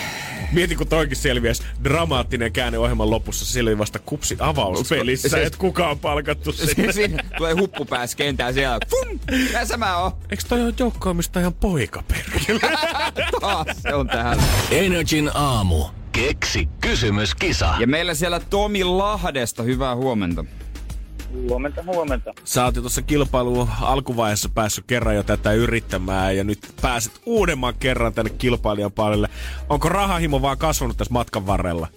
Mieti, kun toikin selviäisi dramaattinen käänne ohjelman lopussa, se vasta kupsi avauspelissä, se, että kuka on palkattu sinne. Siinä tulee huppu pääs kentään siellä. Fum! Tässä mä oon. Eikö toi ole joukkoamistajan poika perkele? (laughs) Taas se on tähän. Energin aamu. Keksi kysymyskisa. Ja meillä siellä Tomi Lahdesta, hyvää huomenta. Huomenta, huomenta. Sä oot jo tuossa kilpailun alkuvaiheessa päässyt kerran jo tätä yrittämään ja nyt pääset uudemman kerran tänne kilpailijan parille. Onko rahahimo vaan kasvanut tässä matkan varrella?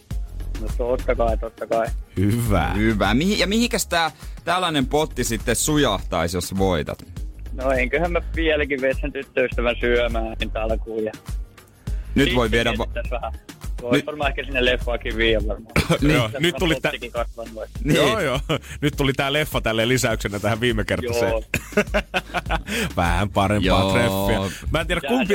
No totta kai, totta kai. Hyvä. Hyvä. Mihin, ja mihinkäs tää tällainen potti sitten sujahtaisi, jos voitat? No enköhän mä vieläkin veet sen tyttöystävän syömään alkuun. Ja Nyt voi viedä... Va- vähän. Voi nyt... varmaan ehkä sinne leffaakin viiä varmaan. (laughs) niin. joo, nyt tuli tä... niin. Joo, joo. Nyt tuli tää leffa tälle lisäyksenä tähän viime kertaiseen. (laughs) vähän parempaa joo. treffiä. Mä en tiedä kumpi...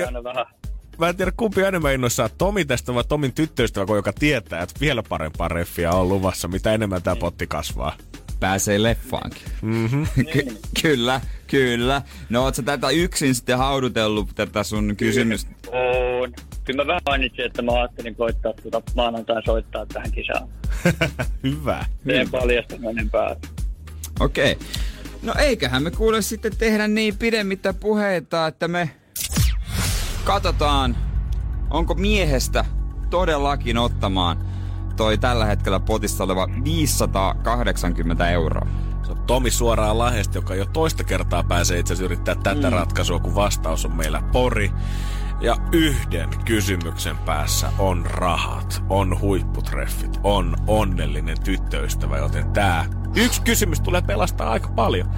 Mä en tiedä kumpi enemmän innoissaan, Tomi tästä vai Tomin tyttöystävä, joka tietää, että vielä parempaa reffiä on luvassa, mitä enemmän tämä potti kasvaa. Pääsee leffaankin. Mm-hmm. (laughs) Ky- kyllä, kyllä. No oot sä tätä yksin sitten haudutellut tätä sun kysymystä? On. Kyllä mä vähän mainitsin, että mä ajattelin koittaa tuota maanantai soittaa tähän kisaan. (laughs) Hyvä. Teen paljasta enempää. Okei. Okay. No eiköhän me kuule sitten tehdä niin pidemmittä puheita, että me katsotaan, onko miehestä todellakin ottamaan toi tällä hetkellä potissa oleva 580 euroa. Se on Tomi suoraan Lahdesta, joka jo toista kertaa pääsee itse asiassa yrittää tätä mm. ratkaisua, kun vastaus on meillä Pori. Ja yhden kysymyksen päässä on rahat, on huipputreffit, on onnellinen tyttöystävä, joten tää yksi kysymys tulee pelastaa aika paljon.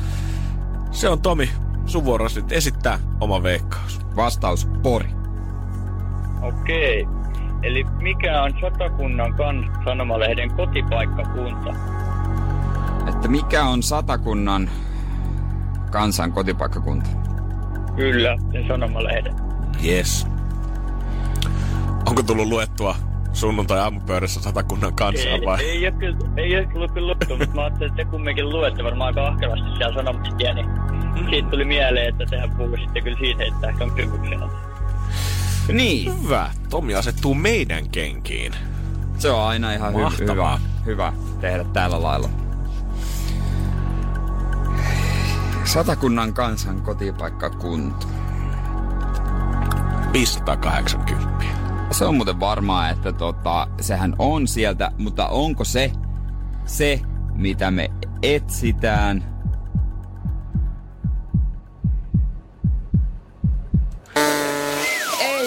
Se on Tomi, sun vuorosi nyt esittää oma veikkaus. Vastaus, Pori. Okei. Eli mikä on Satakunnan kans sanomalehden kotipaikkakunta? Että mikä on Satakunnan kansan kotipaikkakunta? Kyllä, sen sanomalehden. Yes. Onko tullut luettua sunnuntai aamupöydässä satakunnan kansaa vai? Ei, ei, ole kyllä, ei ole kyllä, luettu, mutta mä ajattelin, että te kumminkin luette varmaan aika ahkerasti siellä sanomistia, niin mm. siitä tuli mieleen, että tehän puhuisitte kyllä siitä, että ehkä on kysymyksenä. Niin. Hyvä. Tomi asettuu meidän kenkiin. Se on aina ihan hy- hyvä, hyvä tehdä tällä lailla. Satakunnan kansan kotipaikka kunto. 580. Se on muuten varmaa, että tota, sehän on sieltä, mutta onko se se, mitä me etsitään?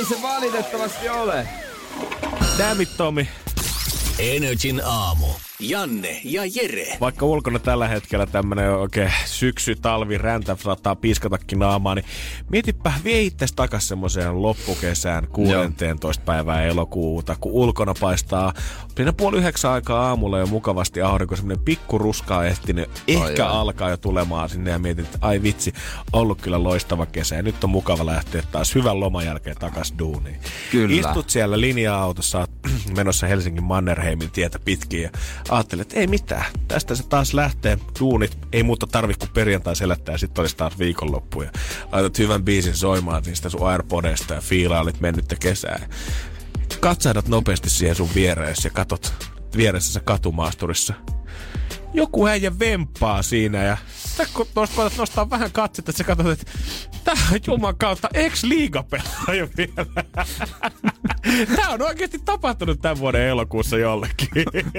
Ei se valitettavasti ole. Dammit, Tomi. Energin aamu. Janne ja Jere. Vaikka ulkona tällä hetkellä tämmönen oikein syksy, talvi, räntä saattaa piiskatakin naamaa, niin mietipä, vie itse takas semmoiseen loppukesään 16. päivää elokuuta, kun ulkona paistaa siinä puoli yhdeksän aikaa aamulla jo mukavasti aurinko, semmoinen pikku ruskaa ehtinyt, ehkä oh, alkaa jo tulemaan sinne ja mietit, että ai vitsi, ollut kyllä loistava kesä ja nyt on mukava lähteä taas hyvän loman jälkeen takas duuniin. Kyllä. Istut siellä linja-autossa, (clears throat) menossa Helsingin Mannerheimin tietä pitkin ja ajattelin, että ei mitään. Tästä se taas lähtee. Duunit ei muuta tarvi kuin perjantai selättää ja sitten olisi taas viikonloppu. Ja laitat hyvän biisin soimaan niistä sun Airpodesta ja fiilailit mennyttä kesää. Katsahdat nopeasti siihen sun viereesi ja katot vieressä katumaasturissa. Joku äijä vempaa siinä ja sä kun nostaa vähän katsetta, että sä katsot, että tää on juman kautta ex-liigapelaaja vielä. (laughs) Tää on oikeasti tapahtunut tämän vuoden elokuussa jollekin.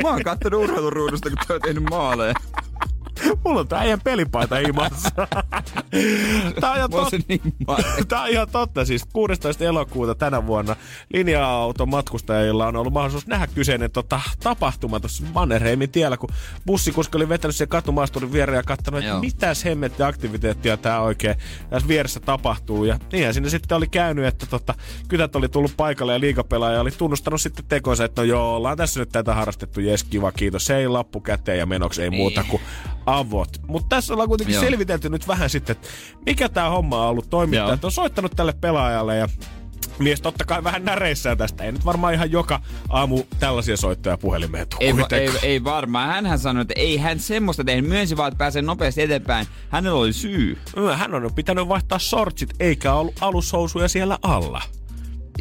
Mä oon kattonut urheiluruudusta, kun toi on tehnyt maaleja. Mulla on tää äijän pelipaita imassa. (laughs) tää, on ihan tot... niin tää on ihan totta. Siis 16. elokuuta tänä vuonna linja-auton matkustajilla on ollut mahdollisuus nähdä kyseinen tota, tapahtuma tuossa Mannerheimin tiellä, kun bussikuski oli vetänyt sen katumaasturin viereen ja katsonut, että mitäs hemmetti aktiviteettia tää oikein tässä vieressä tapahtuu. Ja niinhän sinne sitten oli käynyt, että tota, kytät oli tullut paikalle ja liikapelaaja oli tunnustanut sitten tekonsa, että no joo, ollaan tässä nyt tätä harrastettu, jes kiva, kiitos. Se ei lappu käteen ja menoksi ei niin. muuta kuin avot. Mutta tässä ollaan kuitenkin Joo. selvitelty nyt vähän sitten, että mikä tämä homma on ollut. Toimittajat Joo. on soittanut tälle pelaajalle ja mies totta kai vähän näreissään tästä. Ei nyt varmaan ihan joka aamu tällaisia soittoja puhelimeen tule Ei, va- ei, ei varmaan. Hänhän sanoi, että ei hän semmoista tehnyt. Myönsi vaan, että pääsee nopeasti eteenpäin. Hänellä oli syy. Hän on pitänyt vaihtaa sortsit, eikä ollut alushousuja siellä alla.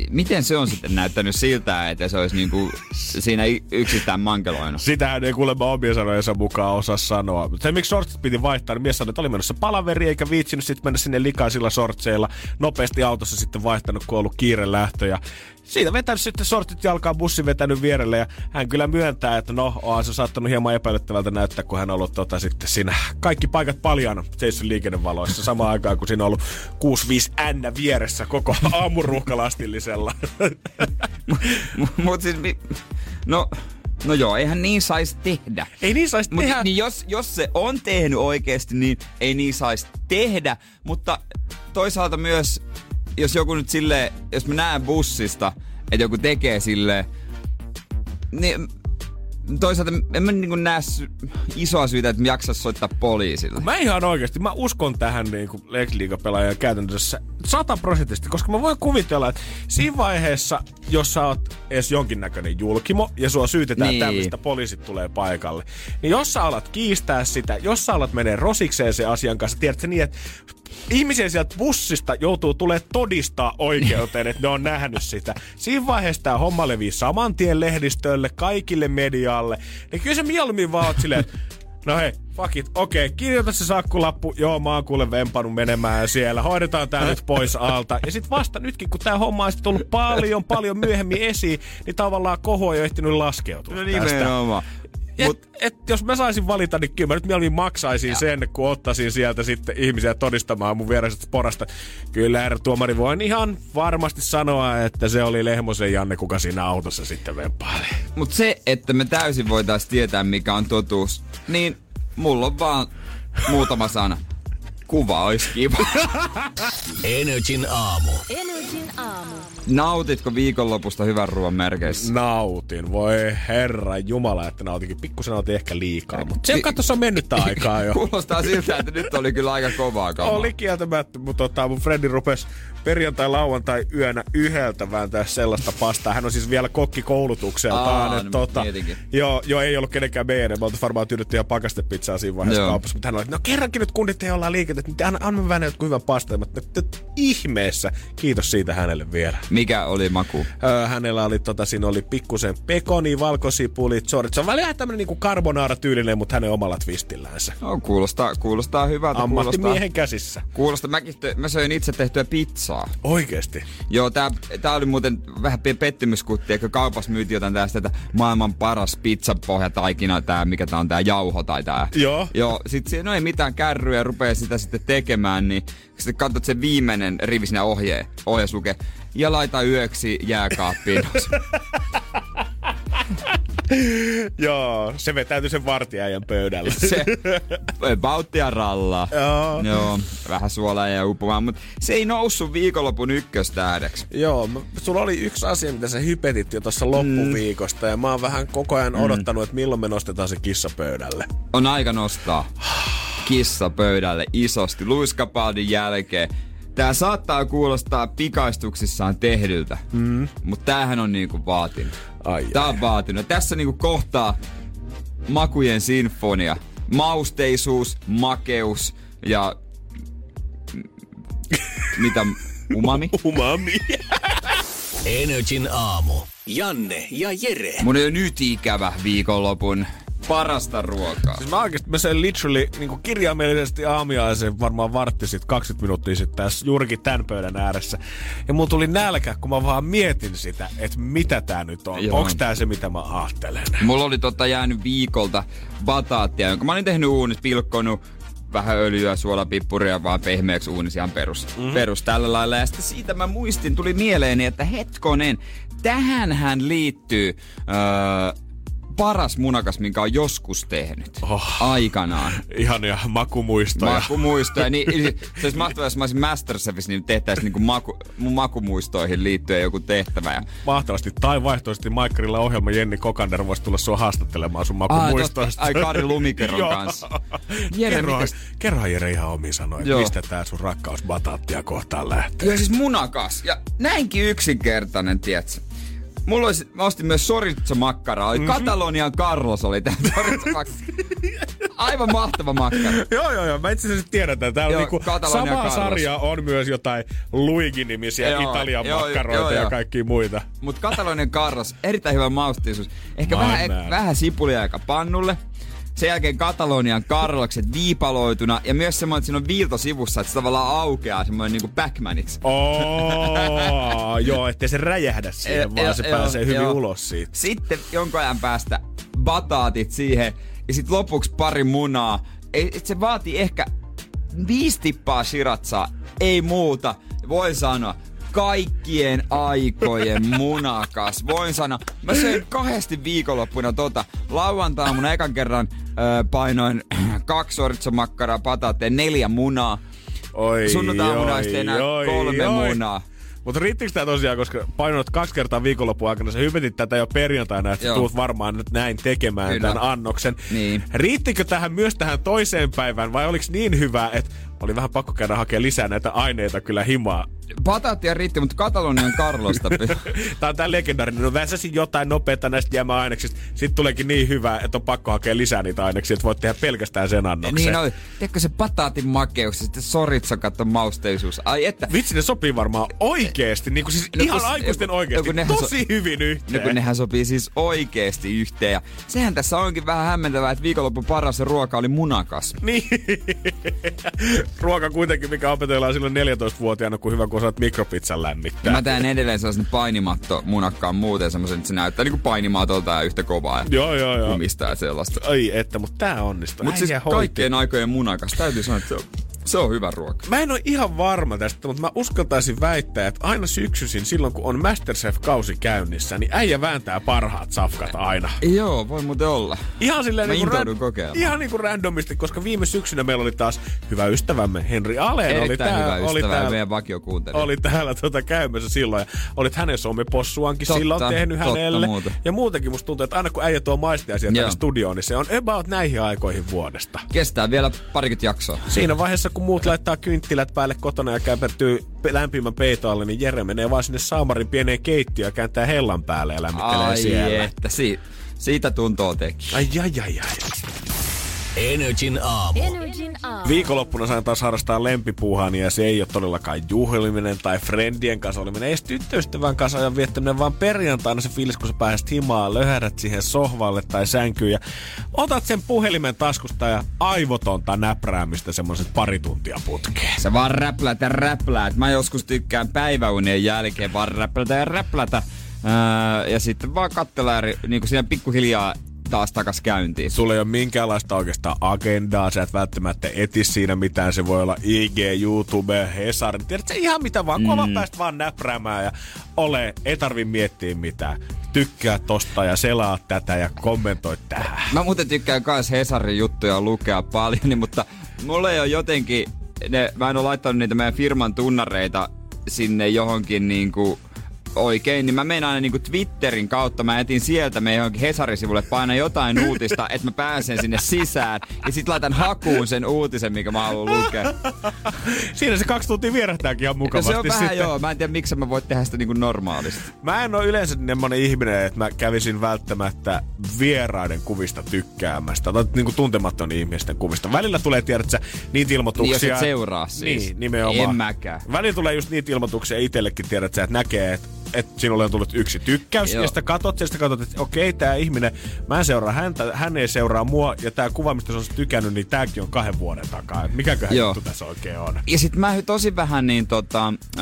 Miten se on sitten näyttänyt siltä, että se olisi niinku siinä yksistään mankeloinut? Sitähän ei kuulemma omien sanojensa mukaan osaa sanoa. Se, miksi sortsit piti vaihtaa, niin mies sanoi, että oli menossa palaveri eikä viitsinyt sitten mennä sinne likaisilla sortseilla. Nopeasti autossa sitten vaihtanut, kun ollut kiire lähtö. Ja siitä vetänyt sitten sortit jalkaan, bussi vetänyt vierelle ja hän kyllä myöntää, että no, onhan se saattanut hieman epäilyttävältä näyttää, kun hän on ollut tota, sitten siinä kaikki paikat paljaana seissyt liikennevaloissa samaan aikaan, kun siinä on ollut 65N vieressä koko (laughs) aamuruuhkalastillisella. Mut siis, no, no joo, eihän niin saisi tehdä. ei niin saisi Mut, tehdä. niin jos, jos se on tehnyt oikeasti, niin ei niin saisi tehdä. Mutta toisaalta myös, jos joku nyt sille, jos mä näen bussista, että joku tekee sille, niin toisaalta en mä niin näe isoa syytä, että mä jaksaisi soittaa poliisille. Mä ihan oikeasti, mä uskon tähän niin kuin Lex pelaajan käytännössä sataprosenttisesti, koska mä voin kuvitella, että siinä vaiheessa, jos sä oot edes jonkinnäköinen julkimo ja sua syytetään Niin. tämmöistä, poliisit tulee paikalle, niin jos sä alat kiistää sitä, jos sä alat menee rosikseen sen asian kanssa, tiedät sä niin, että ihmisiä sieltä bussista joutuu tulee todistaa oikeuteen, että ne on nähnyt sitä. Siinä vaiheessa tämä homma levii saman tien lehdistölle, kaikille medialle. Niin kyllä se mieluummin vaan oot silleen, No hei, fuck it. Okei, kirjoita se sakkulappu. Joo, mä oon kuule vempannut menemään siellä. Hoidetaan tää nyt pois alta. Ja sit vasta nytkin, kun tää homma on sit tullut paljon, paljon myöhemmin esiin, niin tavallaan koho on jo ehtinyt laskeutua No tästä. Et, Mut- et, jos mä saisin valita, niin kyllä mä nyt mieluummin maksaisin ja. sen, kun ottaisin sieltä sitten ihmisiä todistamaan mun viereisestä porasta. Kyllä herra tuomari voin ihan varmasti sanoa, että se oli Lehmosen Janne, kuka siinä autossa sitten vempaili. Mutta se, että me täysin voitaisiin tietää, mikä on totuus, niin mulla on vaan muutama sana. Kuva olisi kiva. (laughs) Energin aamu. Energin aamu. Nautitko viikonlopusta hyvän ruoan merkeissä? Nautin, voi herra jumala, että nautinkin. Pikkusen nautin ehkä liikaa, mutta se katsossa on mennyt aikaa jo. (laughs) Kuulostaa siltä, että nyt oli kyllä aika kovaa kamaa. Oli kieltämättä, mutta tota, mun Freddy rupesi perjantai, lauantai yönä yhdeltä vääntää sellaista pastaa. Hän on siis vielä kokkikoulutukseltaan. Aa, että no tota, joo, joo, ei ollut kenenkään meidän. Me oltiin varmaan tyydytty ihan pakastepizzaa siinä vaiheessa Joo. kaupassa. Mutta hän oli, no kerrankin nyt kundit ei olla liikenteet, niin anna, anna vähän jotkut hyvän pastaa. Mutta nyt ihmeessä, kiitos siitä hänelle vielä. Mikä oli maku? Öö, hänellä oli, tota, siinä oli pikkusen pekoni, valkosipulit, sorrit. Se on välillä tämmönen niinku carbonara-tyylinen, mutta hänen omalla twistillänsä. No, kuulostaa, kuulostaa hyvältä. Kuulostaa, Ammattimiehen käsissä. kuulostaa mäkin, mä söin itse tehtyä pizzaa. Oikeesti. Joo, tää, tää oli muuten vähän pe- pettymyskutti, eikö kaupassa myytiin jotain tästä, että maailman paras pizzapohjataikina, tää, mikä tää on tää jauho tai tää. Joo. Joo, sit siinä no ei mitään kärryä, rupeaa sitä sitten tekemään, niin sitten katsot se viimeinen rivi siinä ohje, ohjeessa lukee, ja laita yöksi jääkaappiin. (laughs) (laughs) Joo, se vetäytyi sen vartijajan pöydällä. (laughs) se bauttia ralla. Joo. Joo, vähän suolaa ja upomaan, mutta se ei noussut viikonlopun ykköstähdeksi. Joo, sulla oli yksi asia, mitä sä hypetit jo tuossa loppuviikosta, ja mä oon vähän koko ajan odottanut, että milloin me nostetaan se kissa pöydälle. On aika nostaa kissa pöydälle isosti luiskapaldin jälkeen. Tää saattaa kuulostaa pikaistuksissaan tehdyltä, mm. mutta tämähän on niinku vaatinut. Ai Tää on vaatinut. Tässä niinku kohtaa makujen sinfonia. Mausteisuus, makeus ja... Mitä? Umami? (laughs) Umami. Energin aamu. Janne ja Jere. Mun on jo nyt ikävä viikonlopun parasta ruokaa. Siis mä oikeesti, mä söin literally niin kirjaimellisesti aamiaisen varmaan vartti sit 20 minuuttia sitten tässä juurikin tämän pöydän ääressä. Ja mulla tuli nälkä, kun mä vaan mietin sitä, että mitä tää nyt on. Joo. Onks tää se, mitä mä ajattelen? Mulla oli tota jäänyt viikolta bataattia, jonka mä olin tehnyt uunissa, pilkkonut vähän öljyä, suolapippuria vaan pehmeäksi uunissa ihan perus, mm. perus tällä lailla. Ja sitten siitä mä muistin, tuli mieleeni, että hetkonen, tähänhän liittyy öö, paras munakas, minkä on joskus tehnyt. Oh. Aikanaan. Ihania makumuistoja. Makumuistoja. niin, niin se olisi mahtavaa, jos mä olisin Masterchefissa, niin tehtäisiin niinku maku, mun makumuistoihin liittyen joku tehtävä. Ja... Mahtavasti. Tai vaihtoisesti Maikkarilla ohjelma Jenni Kokander voisi tulla sua haastattelemaan sun makumuistoista. Ai, ai Kari Lumikeron kanssa. Jere, kerro, mitäs... kerro Jere ihan omiin sanoin, että mistä tää sun rakkaus bataattia kohtaan lähtee. Joo, siis munakas. Ja näinkin yksinkertainen, tiedätkö? Mulla olisi, mä ostin myös Soritso makkaraa. Oli mm-hmm. Katalonian Carlos oli tää (laughs) Aivan mahtava makkara. joo, joo, joo. Mä itse asiassa tiedän, että täällä joo, niinku sama Carlos. sarja on myös jotain Luigi-nimisiä joo, Italian joo, makkaroita joo, joo. ja kaikki muita. Mut Katalonian Carlos, erittäin hyvä maustisuus. Ehkä vähän, vähän sipulia aika pannulle. Sen jälkeen Katalonian karlokset viipaloituna ja myös semmoinen, että siinä on viilto sivussa, että se tavallaan aukeaa semmoinen niinku Backmaniksi. Oh, (laughs) joo, ettei se räjähdä siihen, e, vaan e, se jo, pääsee hyvin jo. ulos siitä. Sitten jonkun ajan päästä bataatit siihen ja sitten lopuksi pari munaa. Et se vaatii ehkä viisi tippaa shiratsaa, ei muuta. Voin sanoa, kaikkien aikojen (laughs) munakas. Voin sanoa, mä söin kahdesti viikonloppuna tota. Lauantaina mun ekan kerran painoin (clears throat) kaksi makkaraa, pataatteen, neljä munaa. Oi, Sunnuntaamuna sitten enää oi, kolme oi. munaa. Mutta riittikö tämä tosiaan, koska painoit kaksi kertaa viikonlopun aikana, sä hypetit tätä jo perjantaina, että Joo. tulet varmaan nyt näin tekemään Kyllä. tämän annoksen. Niin. Riittikö tähän myös tähän toiseen päivään vai oliko niin hyvä, että oli vähän pakko käydä hakemaan lisää näitä aineita kyllä himaa. Pataattia riitti, mutta Katalonian Carlosta. (laughs) Tämä on tää legendaarinen. No väsäsin jotain nopeita näistä jäämäaineksista. Sitten tuleekin niin hyvä, että on pakko hakea lisää niitä aineksia, että voit tehdä pelkästään sen annoksen. Niin oli. Tiedätkö se pataatin makeus ja sitten soritsa mausteisuus. Ai että. Vitsi, ne sopii varmaan oikeesti. Niin kuin siis no, ihan kun, aikuisten joku, oikeesti. Joku Tosi so, hyvin yhteen. No kun nehän sopii siis oikeesti yhteen. Ja sehän tässä onkin vähän hämmentävää, että viikonloppu paras ruoka oli munakas. Niin. (laughs) ruoka kuitenkin, mikä opetellaan silloin 14-vuotiaana, kun hyvä kun osaat mikropizzan lämmittää. Ja mä teen edelleen sellaisen painimatto munakkaan muuten semmoisen, että se näyttää niinku painimatolta ja yhtä kovaa. Ja joo, joo, joo. Mistään sellaista. Ai että, mutta tää onnistuu. Mutta siis kaikkien aikojen munakas. Täytyy sanoa, että se on se on hyvä ruoka. Mä en ole ihan varma tästä, mutta mä uskaltaisin väittää, että aina syksyisin silloin, kun on Masterchef-kausi käynnissä, niin äijä vääntää parhaat safkat aina. Joo, voi muuten olla. Ihan silleen mä niin kuin, ra- ihan niin kuin randomisti, koska viime syksynä meillä oli taas hyvä ystävämme Henri Aleen. oli tää, hyvä oli täällä, meidän vakio Oli täällä tuota käymässä silloin ja olit hänen somepossuankin totta, silloin tehnyt totta, hänelle. Muuta. Ja muutenkin musta tuntuu, että aina kun äijä tuo maistiaisia tänne studioon, niin se on about näihin aikoihin vuodesta. Kestää vielä parikymmentä jaksoa. Siinä vaiheessa, kun muut laittaa kynttilät päälle kotona ja käpertyy lämpimän peitoalle, niin Jere menee vaan sinne Saamarin pieneen keittiöön ja kääntää hellan päälle ja lämmittelee ai siellä. että si- siitä tuntoo teki. Ai ai ai ai. Energin aamu. Energin aamu. Viikonloppuna sain taas harrastaa lempipuuhani ja se ei ole todellakaan juhliminen tai friendien kanssa oleminen. Ei tyttöystävän kanssa ajan viettäminen, vaan perjantaina se fiilis, kun sä pääset himaan, löhädät siihen sohvalle tai sänkyyn ja otat sen puhelimen taskusta ja aivotonta näpräämistä semmoiset pari tuntia putkeen. Se vaan räplätä ja räpläät. Mä joskus tykkään päiväunien jälkeen vaan räplätä ja räplätä. Öö, ja sitten vaan katsella niin kuin siinä pikkuhiljaa taas takas käyntiin. Sulla ei ole minkäänlaista oikeastaan agendaa, sä et välttämättä eti siinä mitään, se voi olla IG, YouTube, Hesari, tiedätkö ihan mitä vaan, mm. päästä vaan näpräämään ja ole, ei tarvi miettiä mitään. Tykkää tosta ja selaa tätä ja kommentoi tähän. Mä muuten tykkään myös Hesarin juttuja lukea paljon, (laughs) niin, mutta mulla ei ole jotenkin, ne, mä en ole laittanut niitä meidän firman tunnareita sinne johonkin niinku oikein, niin mä menen aina niinku Twitterin kautta, mä etin sieltä meidän johonkin Hesarisivulle paina jotain uutista, että mä pääsen sinne sisään. Ja sit laitan hakuun sen uutisen, mikä mä haluan lukea. Siinä se kaksi tuntia vierähtääkin ihan mukavasti. No se on vähän sitten. joo, mä en tiedä miksi mä voin tehdä sitä niinku normaalisti. Mä en ole yleensä semmonen ihminen, että mä kävisin välttämättä vieraiden kuvista tykkäämästä. Tai niinku tuntemattomien ihmisten kuvista. Välillä tulee, tiedätkö, niitä ilmoituksia. Niin, jos et seuraa siis. Niin, nimenomaan. En mäkään. Välillä tulee just niitä ilmoituksia itsellekin, tiedätkö, että näkee, että että sinulle on tullut yksi tykkäys, Joo. ja sitten katot, ja sitten katot, että okei, tämä ihminen, mä en seuraa häntä, hän ei seuraa mua, ja tämä kuva, mistä se on tykännyt, niin tämäkin on kahden vuoden takaa. Mikäköhän juttu tässä oikein on? Ja sitten mä tosi vähän niin tota, ö,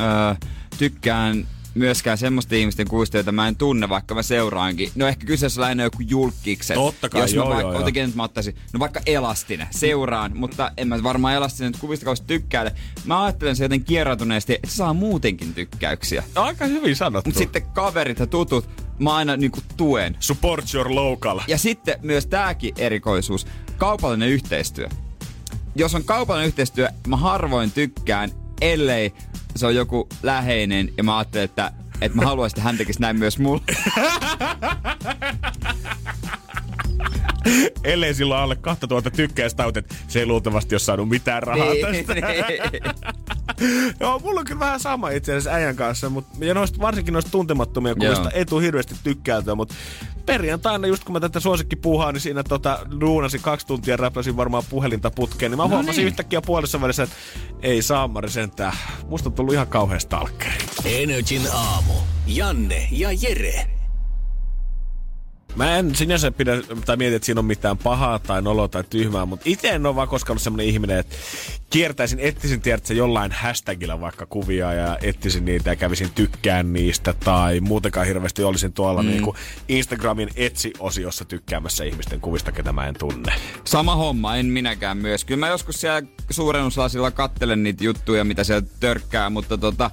tykkään myöskään semmoista ihmisten kuvista, joita mä en tunne, vaikka mä seuraankin. No ehkä kyseessä on lähinnä joku julkikset. Totta kai, Jos joo, mä vaikka, joo, joo. Nyt mä ottaisin, no vaikka Elastinen, seuraan, mutta en mä varmaan Elastinen kuvista kauheasti tykkäile. Mä ajattelen se joten kierratuneesti, että se saa muutenkin tykkäyksiä. Aika hyvin sanottu. Mutta sitten kaverit ja tutut, mä aina niinku tuen. Support your local. Ja sitten myös tääkin erikoisuus, kaupallinen yhteistyö. Jos on kaupallinen yhteistyö, mä harvoin tykkään, ellei se on joku läheinen ja mä ajattelen, että, että mä haluaisin, että hän tekisi näin myös mulle. Ellei sillä alle 2000 tykkäystä että se ei luultavasti ole saanut mitään rahaa Niin, tästä. niin. Joo, mulla on kyllä vähän sama itse asiassa äijän kanssa, mutta ja noista, varsinkin noista tuntemattomia kuvista Joo. ei tule hirveästi tykkäytyä, mutta perjantaina just kun mä tätä suosikki puuhaan, niin siinä tota, duunasin kaksi tuntia räpläsin varmaan puhelinta putkeen, niin mä huomasin niin. yhtäkkiä puolessa välissä, että ei saamari sentään. Musta on tullut ihan kauhean stalkeri. Energin aamu. Janne ja Jere. Mä en sinänsä pidä, tai mieti, että siinä on mitään pahaa tai noloa tai tyhmää, mutta itse en ole vaan koskaan ollut semmoinen ihminen, että kiertäisin, etsisin tiedätkö, jollain hashtagilla vaikka kuvia ja etsisin niitä ja kävisin tykkään niistä tai muutenkaan hirveästi olisin tuolla mm. niin kuin Instagramin etsi-osiossa tykkäämässä ihmisten kuvista, ketä mä en tunne. Sama homma, en minäkään myös. Kyllä mä joskus siellä suurennuslasilla kattelen niitä juttuja, mitä siellä törkkää, mutta tota,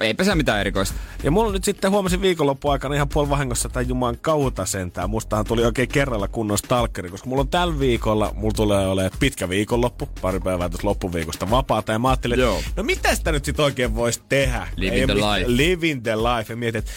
eipä se mitään erikoista. Ja mulla nyt sitten huomasin viikonloppu aikana ihan puoli vahingossa tai juman kautta sentään. Mustahan tuli oikein kerralla kunnon stalkeri, koska mulla on tällä viikolla, mulla tulee olemaan pitkä viikonloppu, pari päivää tuossa loppuviikosta vapaata. Ja mä ajattelin, Joo. no mitä sitä nyt sit oikein voisi tehdä? Living Ei the mit- life. Living the life. Ja mietin, että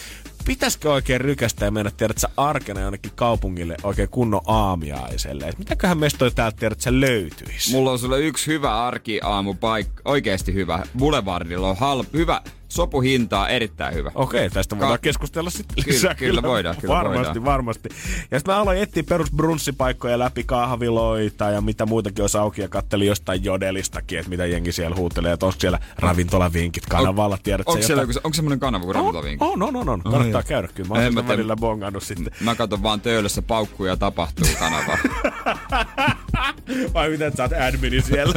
pitäisikö oikein rykästä ja mennä, tiedät sä, arkena jonnekin kaupungille oikein kunnon aamiaiselle. Mitäköhän meistä toi täältä, tiedät sä, löytyisi? Mulla on sulle yksi hyvä arkiaamupaikka, oikeasti hyvä. Boulevardilla on halp, hyvä, sopuhintaa, erittäin hyvä. Okei, tästä voidaan Ka- keskustella sitten Kyllä, lisää. kyllä voidaan, kyllä varmasti, voidaan. varmasti. Ja sitten mä aloin etsiä perus brunssipaikkoja läpi kahviloita ja mitä muutakin olisi auki ja kattelin jostain jodelistakin, että mitä jengi siellä huutelee, että onko siellä ravintolavinkit kanavalla, tiedätkö Onko siellä jotain? onko semmoinen kanava kuin ravintolavinkki? On, on, on, on. Kannattaa Ai. käydä kyllä. Mä oon mä välillä bongannut sitten. Mä katson vaan töölössä paukkuja tapahtuu kanavaa. (laughs) Vai miten sä oot admini siellä?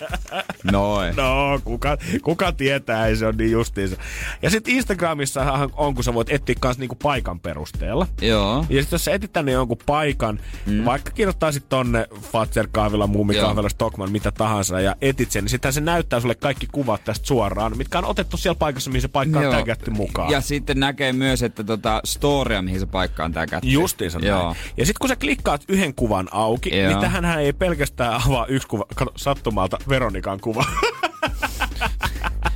(laughs) Noin. No, kuka, kuka tietää, ei se on niin justiinsa. Ja sitten Instagramissahan on, kun sä voit etsiä kans niinku paikan perusteella. Joo. Ja sitten jos sä etit tänne jonkun paikan, mm. vaikka kirjoittaisit tonne Fatser kahvila, Muumi Joo. kahvila, Stockman, mitä tahansa, ja etit sen, niin sitten se näyttää sulle kaikki kuvat tästä suoraan, mitkä on otettu siellä paikassa, mihin se paikka on Joo. tägätty mukaan. Ja sitten näkee myös, että tota storia, mihin se paikka on tää kättä. Justiinsa näin. Joo. Ja sitten kun sä klikkaat yhden kuvan auki, Joo. niin tähän ei pelkästään avaa yksi kuva, sattumalta Veronikan kuva. (laughs)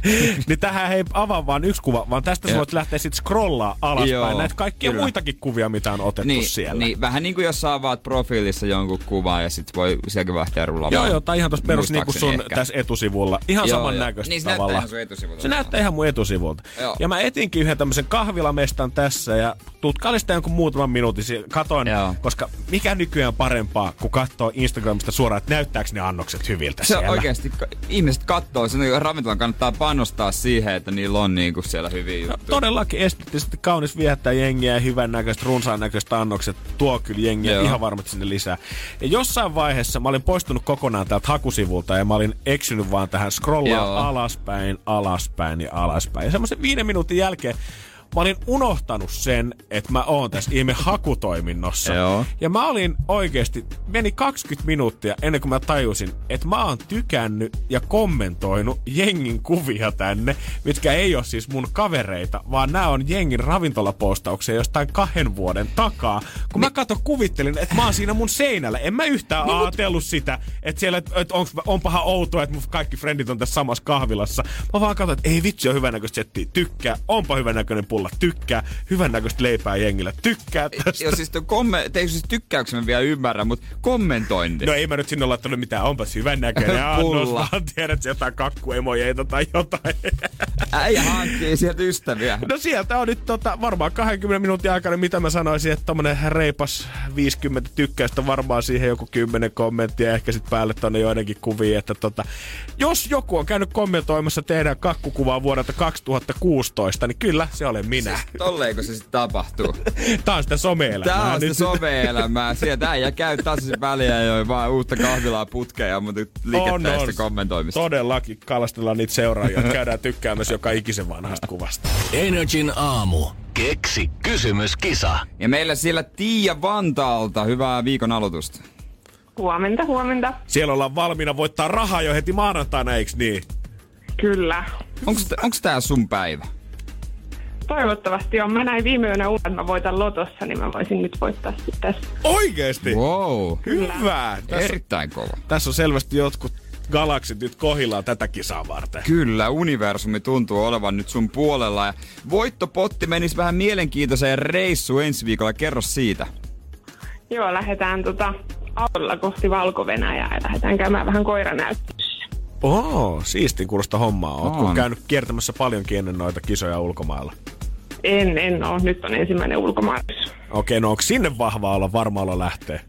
(laughs) niin tähän ei avaa vaan yksi kuva, vaan tästä sä voit lähteä sitten scrollaa alaspäin Joo, näitä kaikkia kyllä. muitakin kuvia, mitä on otettu Niin, siellä. niin, vähän niin kuin jos sä avaat profiilissa jonkun kuvan ja sit voi sielläkin lähteä rullaamaan. Joo, joo, tai ihan tuossa perus niin kuin sun ehkä. tässä etusivulla. Ihan Joo, saman näköistä Niin se näyttää tavalla. ihan sun etusivulta. Se näyttää ihan mun etusivulta. Joo. Ja mä etinkin yhden tämmöisen kahvilamestan tässä ja tutkailin sitä jonkun muutaman minuutin. Katoin, Joo. koska mikä nykyään parempaa, kun katsoo Instagramista suoraan, että näyttääkö ne annokset hyviltä Se siellä. oikeasti, ihmiset katsoo, sen ravintolan kannattaa panostaa siihen, että niillä on niinku siellä hyviä No, juttuja. todellakin esteettisesti kaunis viehättää jengiä ja hyvän näköistä, runsaan näköistä annokset tuo kyllä jengiä Joo. ihan varmasti sinne lisää. Ja jossain vaiheessa mä olin poistunut kokonaan täältä hakusivulta ja mä olin eksynyt vaan tähän scrollaa Joo. alaspäin, alaspäin ja alaspäin. Ja semmoisen viiden minuutin jälkeen mä olin unohtanut sen, että mä oon tässä ihme hakutoiminnossa. Joo. Ja mä olin oikeasti, meni 20 minuuttia ennen kuin mä tajusin, että mä oon tykännyt ja kommentoinut jengin kuvia tänne, mitkä ei ole siis mun kavereita, vaan nämä on jengin ravintolapostauksia jostain kahden vuoden takaa. Kun mä kato kuvittelin, että mä oon siinä mun seinällä. En mä yhtään niin, ajatellut sitä, että siellä, että onks, onpahan outoa, että mun kaikki frendit on tässä samassa kahvilassa. Mä vaan katsoin, että ei vitsi, on hyvännäköistä settiä, tykkää. Onpa hyvännäköinen pulla, tykkää. Hyvännäköistä leipää jengillä, tykkää tästä. Joo, siis, komme- te ei siis tykkäyksen vielä ymmärrä, mutta kommentointi. No ei mä nyt sinne laittanut mitään, onpas hyvän näköinen annos, (laughs) vaan tiedät jotain kakkuemojeita tai jotain. (laughs) Äijä hankkii sieltä ystäviä. No sieltä on nyt tota, varmaan 20 minuutin aikana, mitä mä sanoisin, että tommonen reipas 50 tykkäystä, varmaan siihen joku 10 kommenttia, ehkä sit päälle tonne joidenkin kuviin, että tota, jos joku on käynyt kommentoimassa teidän kakkukuvaa vuodelta 2016, niin kyllä se olen minä. Tolleeko se sitten tapahtuu? (laughs) Tää on sitä some-elämää. Tää on sitä some-elämää. Sieltä äijä käy tasaisin väliä jo vaan uutta kahvilaa putkea, mutta liikettäistä kommentoimista. Todellakin kalastellaan niitä seuraajia, käydään tykkäämässä joka ikisen vanhasta kuvasta. Energin aamu. Keksi kysymyskisa. Ja meillä siellä Tiia Vantaalta. Hyvää viikon aloitusta. Huomenta, huomenta. Siellä ollaan valmiina voittaa rahaa jo heti maanantaina, eiks niin? Kyllä. Onko, onko tää sun päivä? Toivottavasti on. Mä näin viime yönä uuden, mä voitan lotossa, niin mä voisin nyt voittaa sitten tässä. Oikeesti? Wow. Hyvä. Tässä, Erittäin kova. tässä on selvästi jotkut galaksit nyt kohillaan tätä kisaa varten. Kyllä, universumi tuntuu olevan nyt sun puolella ja voittopotti menisi vähän mielenkiintoiseen reissuun ensi viikolla. Kerro siitä. Joo, lähdetään tota autolla kohti valko ja lähdetään käymään vähän koiranäyttelyssä. Oo, siisti kuulosta hommaa. Ootko On. käynyt kiertämässä paljonkin ennen noita kisoja ulkomailla? En, en oo. Nyt on ensimmäinen ulkomaalaisuus. Okei, no onko sinne vahva olla varma olla lähtee?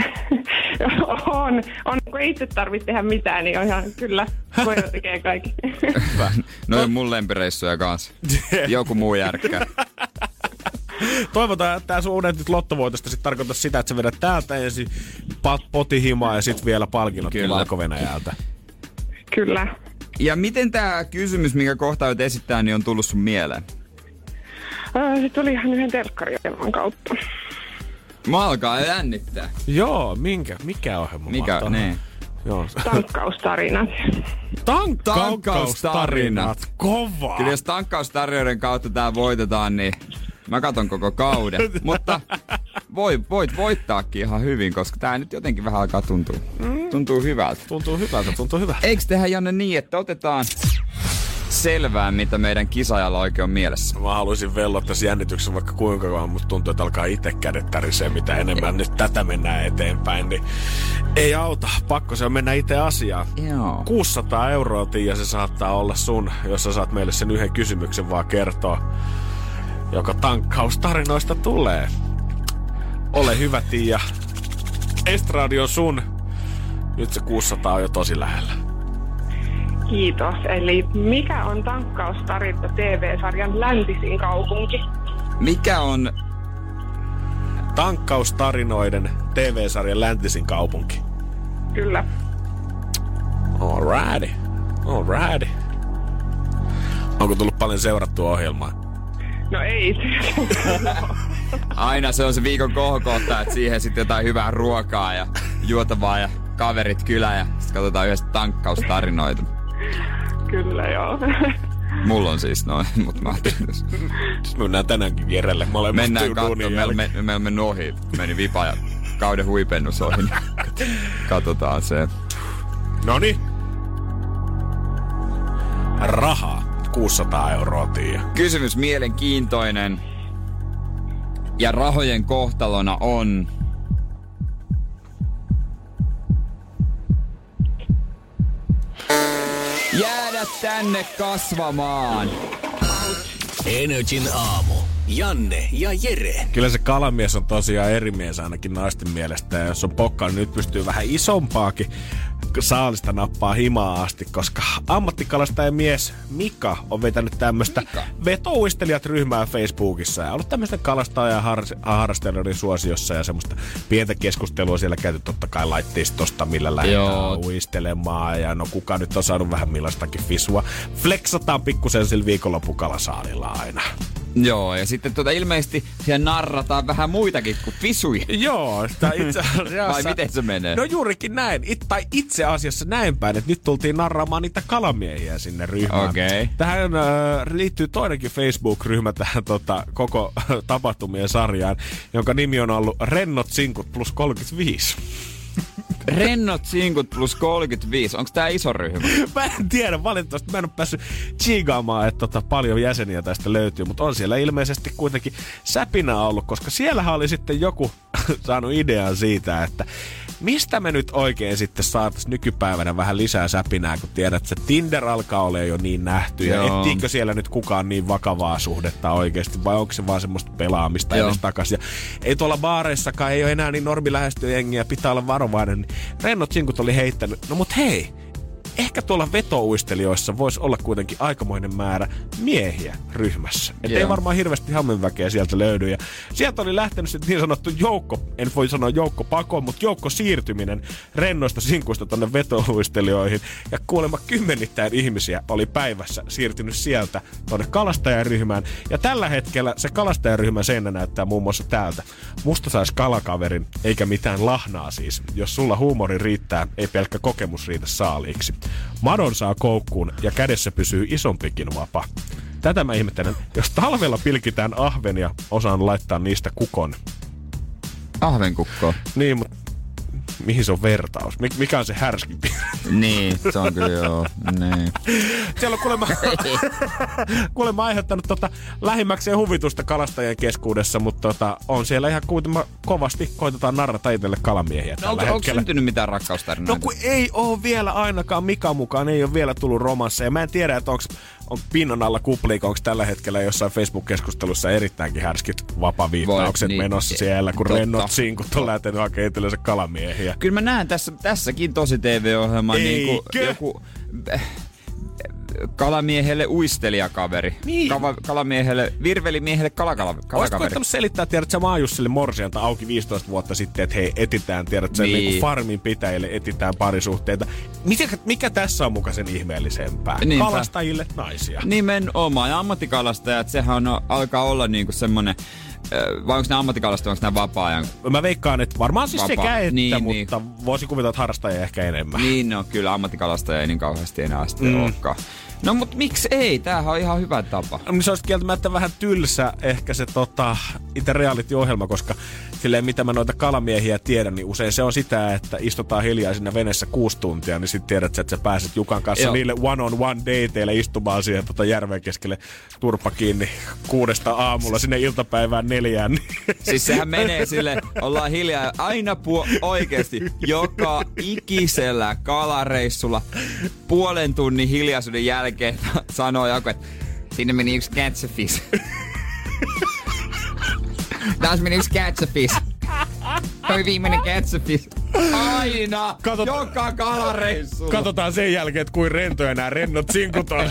(laughs) on, on. Kun ei itse tarvitse tehdä mitään, niin on ihan kyllä. Koira tekee kaikki. (laughs) (laughs) No on mun lempireissuja kanssa. Joku muu järkkää. Toivotaan, että tämä sun unet lottovoitosta sitten tarkoittaa sitä, että sä vedät täältä ensin potihimaa ja sitten vielä palkinnot Kyllä. valko kyllä. Ja miten tämä kysymys, mikä kohta olet esittää, niin on tullut sun mieleen? Öö, Se tuli ihan yhden telkkariohjelman kautta. Mä alkaa jännittää. Joo, minkä? Mikä ohjelma? Mikä? mahtaa? Niin. Joo. Tankkaustarinat. Tankkaustarinat. Kova. Kyllä jos tankkaustarjoiden kautta tää voitetaan, niin mä katon koko kauden. (laughs) Mutta voi, voit voittaakin ihan hyvin, koska tää nyt jotenkin vähän alkaa tuntua. Tuntuu hyvältä. Tuntuu hyvältä, tuntuu hyvältä. Eikö tehdä Janne niin, että otetaan selvää, mitä meidän kisajalla oikein on mielessä? Mä haluaisin velloa tässä jännityksessä vaikka kuinka kauan, mutta tuntuu, että alkaa itse kädet tärisee, mitä enemmän nyt tätä mennään eteenpäin, niin ei auta. Pakko se on mennä itse asiaan. Joo. 600 euroa, Tiia, se saattaa olla sun, jos sä saat meille sen yhden kysymyksen vaan kertoa, joka tankkaustarinoista tulee. Ole hyvä, Tiia. Estradi on sun. Nyt se 600 on jo tosi lähellä. Kiitos. Eli mikä on tankkaustarina TV-sarjan läntisin kaupunki? Mikä on... Tankkaustarinoiden TV-sarjan läntisin kaupunki. Kyllä. Alrighty. Alrighty. Onko tullut paljon seurattua ohjelmaa? No ei. (laughs) Aina se on se viikon kohokohta, että siihen sitten jotain hyvää ruokaa ja juotavaa ja kaverit kylä ja sitten katsotaan yhdessä tankkaustarinoita. Kyllä joo. Mulla on siis noin, mutta mä ajattelin, Siis mennään tänäänkin kierrelle. Molemmat mennään duunin katsomaan. Meillä me, me, mennyt ohi. Meni vipa ja kauden huipennus ohi. (laughs) Katsotaan se. Noni. Rahaa. 600 euroa, Tiia. Kysymys mielenkiintoinen. Ja rahojen kohtalona on... Jäädä tänne kasvamaan. Energin aamu. Janne ja Jere. Kyllä se kalamies on tosiaan eri mies ainakin naisten mielestä. Ja jos on pokka, niin nyt pystyy vähän isompaakin saalista nappaa himaa asti, koska ammattikalastaja mies Mika on vetänyt tämmöistä vetouistelijat ryhmää Facebookissa ja ollut tämmöistä kalastaa ja har- harrastelijoiden suosiossa ja semmoista pientä keskustelua siellä käyty totta kai laitteistosta, millä lähdetään Joo. uistelemaan ja no kuka nyt on saanut vähän millaistakin fisua. Flexataan pikkusen sillä viikonloppukalasaarilla aina. Joo, ja sitten tuota ilmeisesti siellä narrataan vähän muitakin kuin fisuja. Joo, sitä itse (laughs) asiassa... Vai miten se menee? No juurikin näin. It, tai itse asiassa näin päin, että nyt tultiin narraamaan niitä kalamiehiä sinne ryhmään. Okei. Tähän äh, liittyy toinenkin Facebook-ryhmä tähän tota, koko (laughs) tapahtumien sarjaan, jonka nimi on ollut Rennot Sinkut plus 35. Rennot sinkut plus 35. Onko tää iso ryhmä? Mä en tiedä, valitettavasti mä en ole päässyt chiigaamaan, että tota, paljon jäseniä tästä löytyy, mutta on siellä ilmeisesti kuitenkin säpinä ollut, koska siellähän oli sitten joku (laughs) saanut idean siitä, että mistä me nyt oikein sitten saataisiin nykypäivänä vähän lisää säpinää, kun tiedät, että se Tinder alkaa olla jo niin nähty, ja Joo. etsiikö siellä nyt kukaan niin vakavaa suhdetta oikeasti, vai onko se vaan semmoista pelaamista Joo. edes takaisin. Ja ei tuolla baareissakaan, ei ole enää niin normi lähestyä jengiä, pitää olla varovainen. Rennot sinkut oli heittänyt, no mut hei, ehkä tuolla vetouistelijoissa voisi olla kuitenkin aikamoinen määrä miehiä ryhmässä. Et ei Joo. varmaan hirveästi hammenväkeä sieltä löydy. Ja sieltä oli lähtenyt sitten niin sanottu joukko, en voi sanoa joukko pako, mutta joukko siirtyminen rennoista sinkuista tonne vetouistelijoihin. Ja kuulemma kymmenittäin ihmisiä oli päivässä siirtynyt sieltä tonne kalastajaryhmään. Ja tällä hetkellä se kalastajaryhmän seinä näyttää muun muassa täältä. Musta sais kalakaverin, eikä mitään lahnaa siis. Jos sulla huumori riittää, ei pelkkä kokemus riitä saaliiksi. Madon saa koukkuun ja kädessä pysyy isompikin vapa. Tätä mä ihmettelen. Jos talvella pilkitään ahvenia, osaan laittaa niistä kukon. Ahvenkukko. Niin, mutta mihin se on vertaus? Mik- Mikä on se härskin? Niin, se on kyllä joo. Niin. Siellä on kuulemma, (laughs) kuulemma aiheuttanut tota lähimmäkseen huvitusta kalastajien keskuudessa, mutta tota, on siellä ihan kuitenkin kovasti koitetaan narrata itselle kalamiehiä No onko, onko syntynyt mitään rakkaustarinoita? No kun ei ole vielä ainakaan Mika mukaan, ei ole vielä tullut romansseja. Mä en tiedä, että onko on pinnan alla kupliika, onko tällä hetkellä jossain Facebook-keskustelussa erittäinkin härskit vapaviittaukset niin. menossa siellä, kun Totta. rennot sinkut on lähtenyt hakemaan itsellensä kalamiehiä. Kyllä mä näen tässä, tässäkin tosi TV-ohjelma niin kuin joku kalamiehelle uistelijakaveri. Niin. Kava, kalamiehelle, virvelimiehelle kalakala, kalakaveri. koittanut selittää, tiedät sä Maajussille Morsianta auki 15 vuotta sitten, että hei, etitään, tiedät sä, Niin. niin. farmin pitäjille etitään parisuhteita. Mikä, mikä tässä on muka sen ihmeellisempää? Niinpä. Kalastajille naisia. Nimenomaan. Ja ammattikalastajat, sehän on, alkaa olla niinku semmonen, vai onko ne ammattikalastajat, onko ne vapaa-ajan? Mä veikkaan, että varmaan siis Vapaa. sekä että, Niin, mutta niin. voisi kuvitella, että harrastajia ehkä enemmän. Niin, no kyllä ammattikalastajia ei niin kauheasti enää sitten mm. olekaan. No mut miksi ei? Tämähän on ihan hyvä tapa. Niin se olisi kieltämättä vähän tylsä ehkä se tota, itse reality-ohjelma, koska silleen mitä mä noita kalamiehiä tiedän, niin usein se on sitä, että istutaan hiljaa siinä veneessä kuusi tuntia, niin sitten tiedät, että sä pääset Jukan kanssa Joo. niille one-on-one dateille istumaan siihen tota järven keskelle turpa kiinni kuudesta aamulla sinne iltapäivään neljään. Niin (laughs) Siis sehän menee sille, ollaan hiljaa ja aina puo, oikeesti joka ikisellä kalareissulla puolen tunnin hiljaisuuden jälkeen (laughs) sanoo joku, että sinne meni yksi catchfish. (laughs) Taas meni yksi catchfish. Toi viimeinen catchfish. Aina! Katot- joka kalareissulla. Katsotaan sen jälkeen, että kuin rentoja nämä rennot sinkut on. (laughs)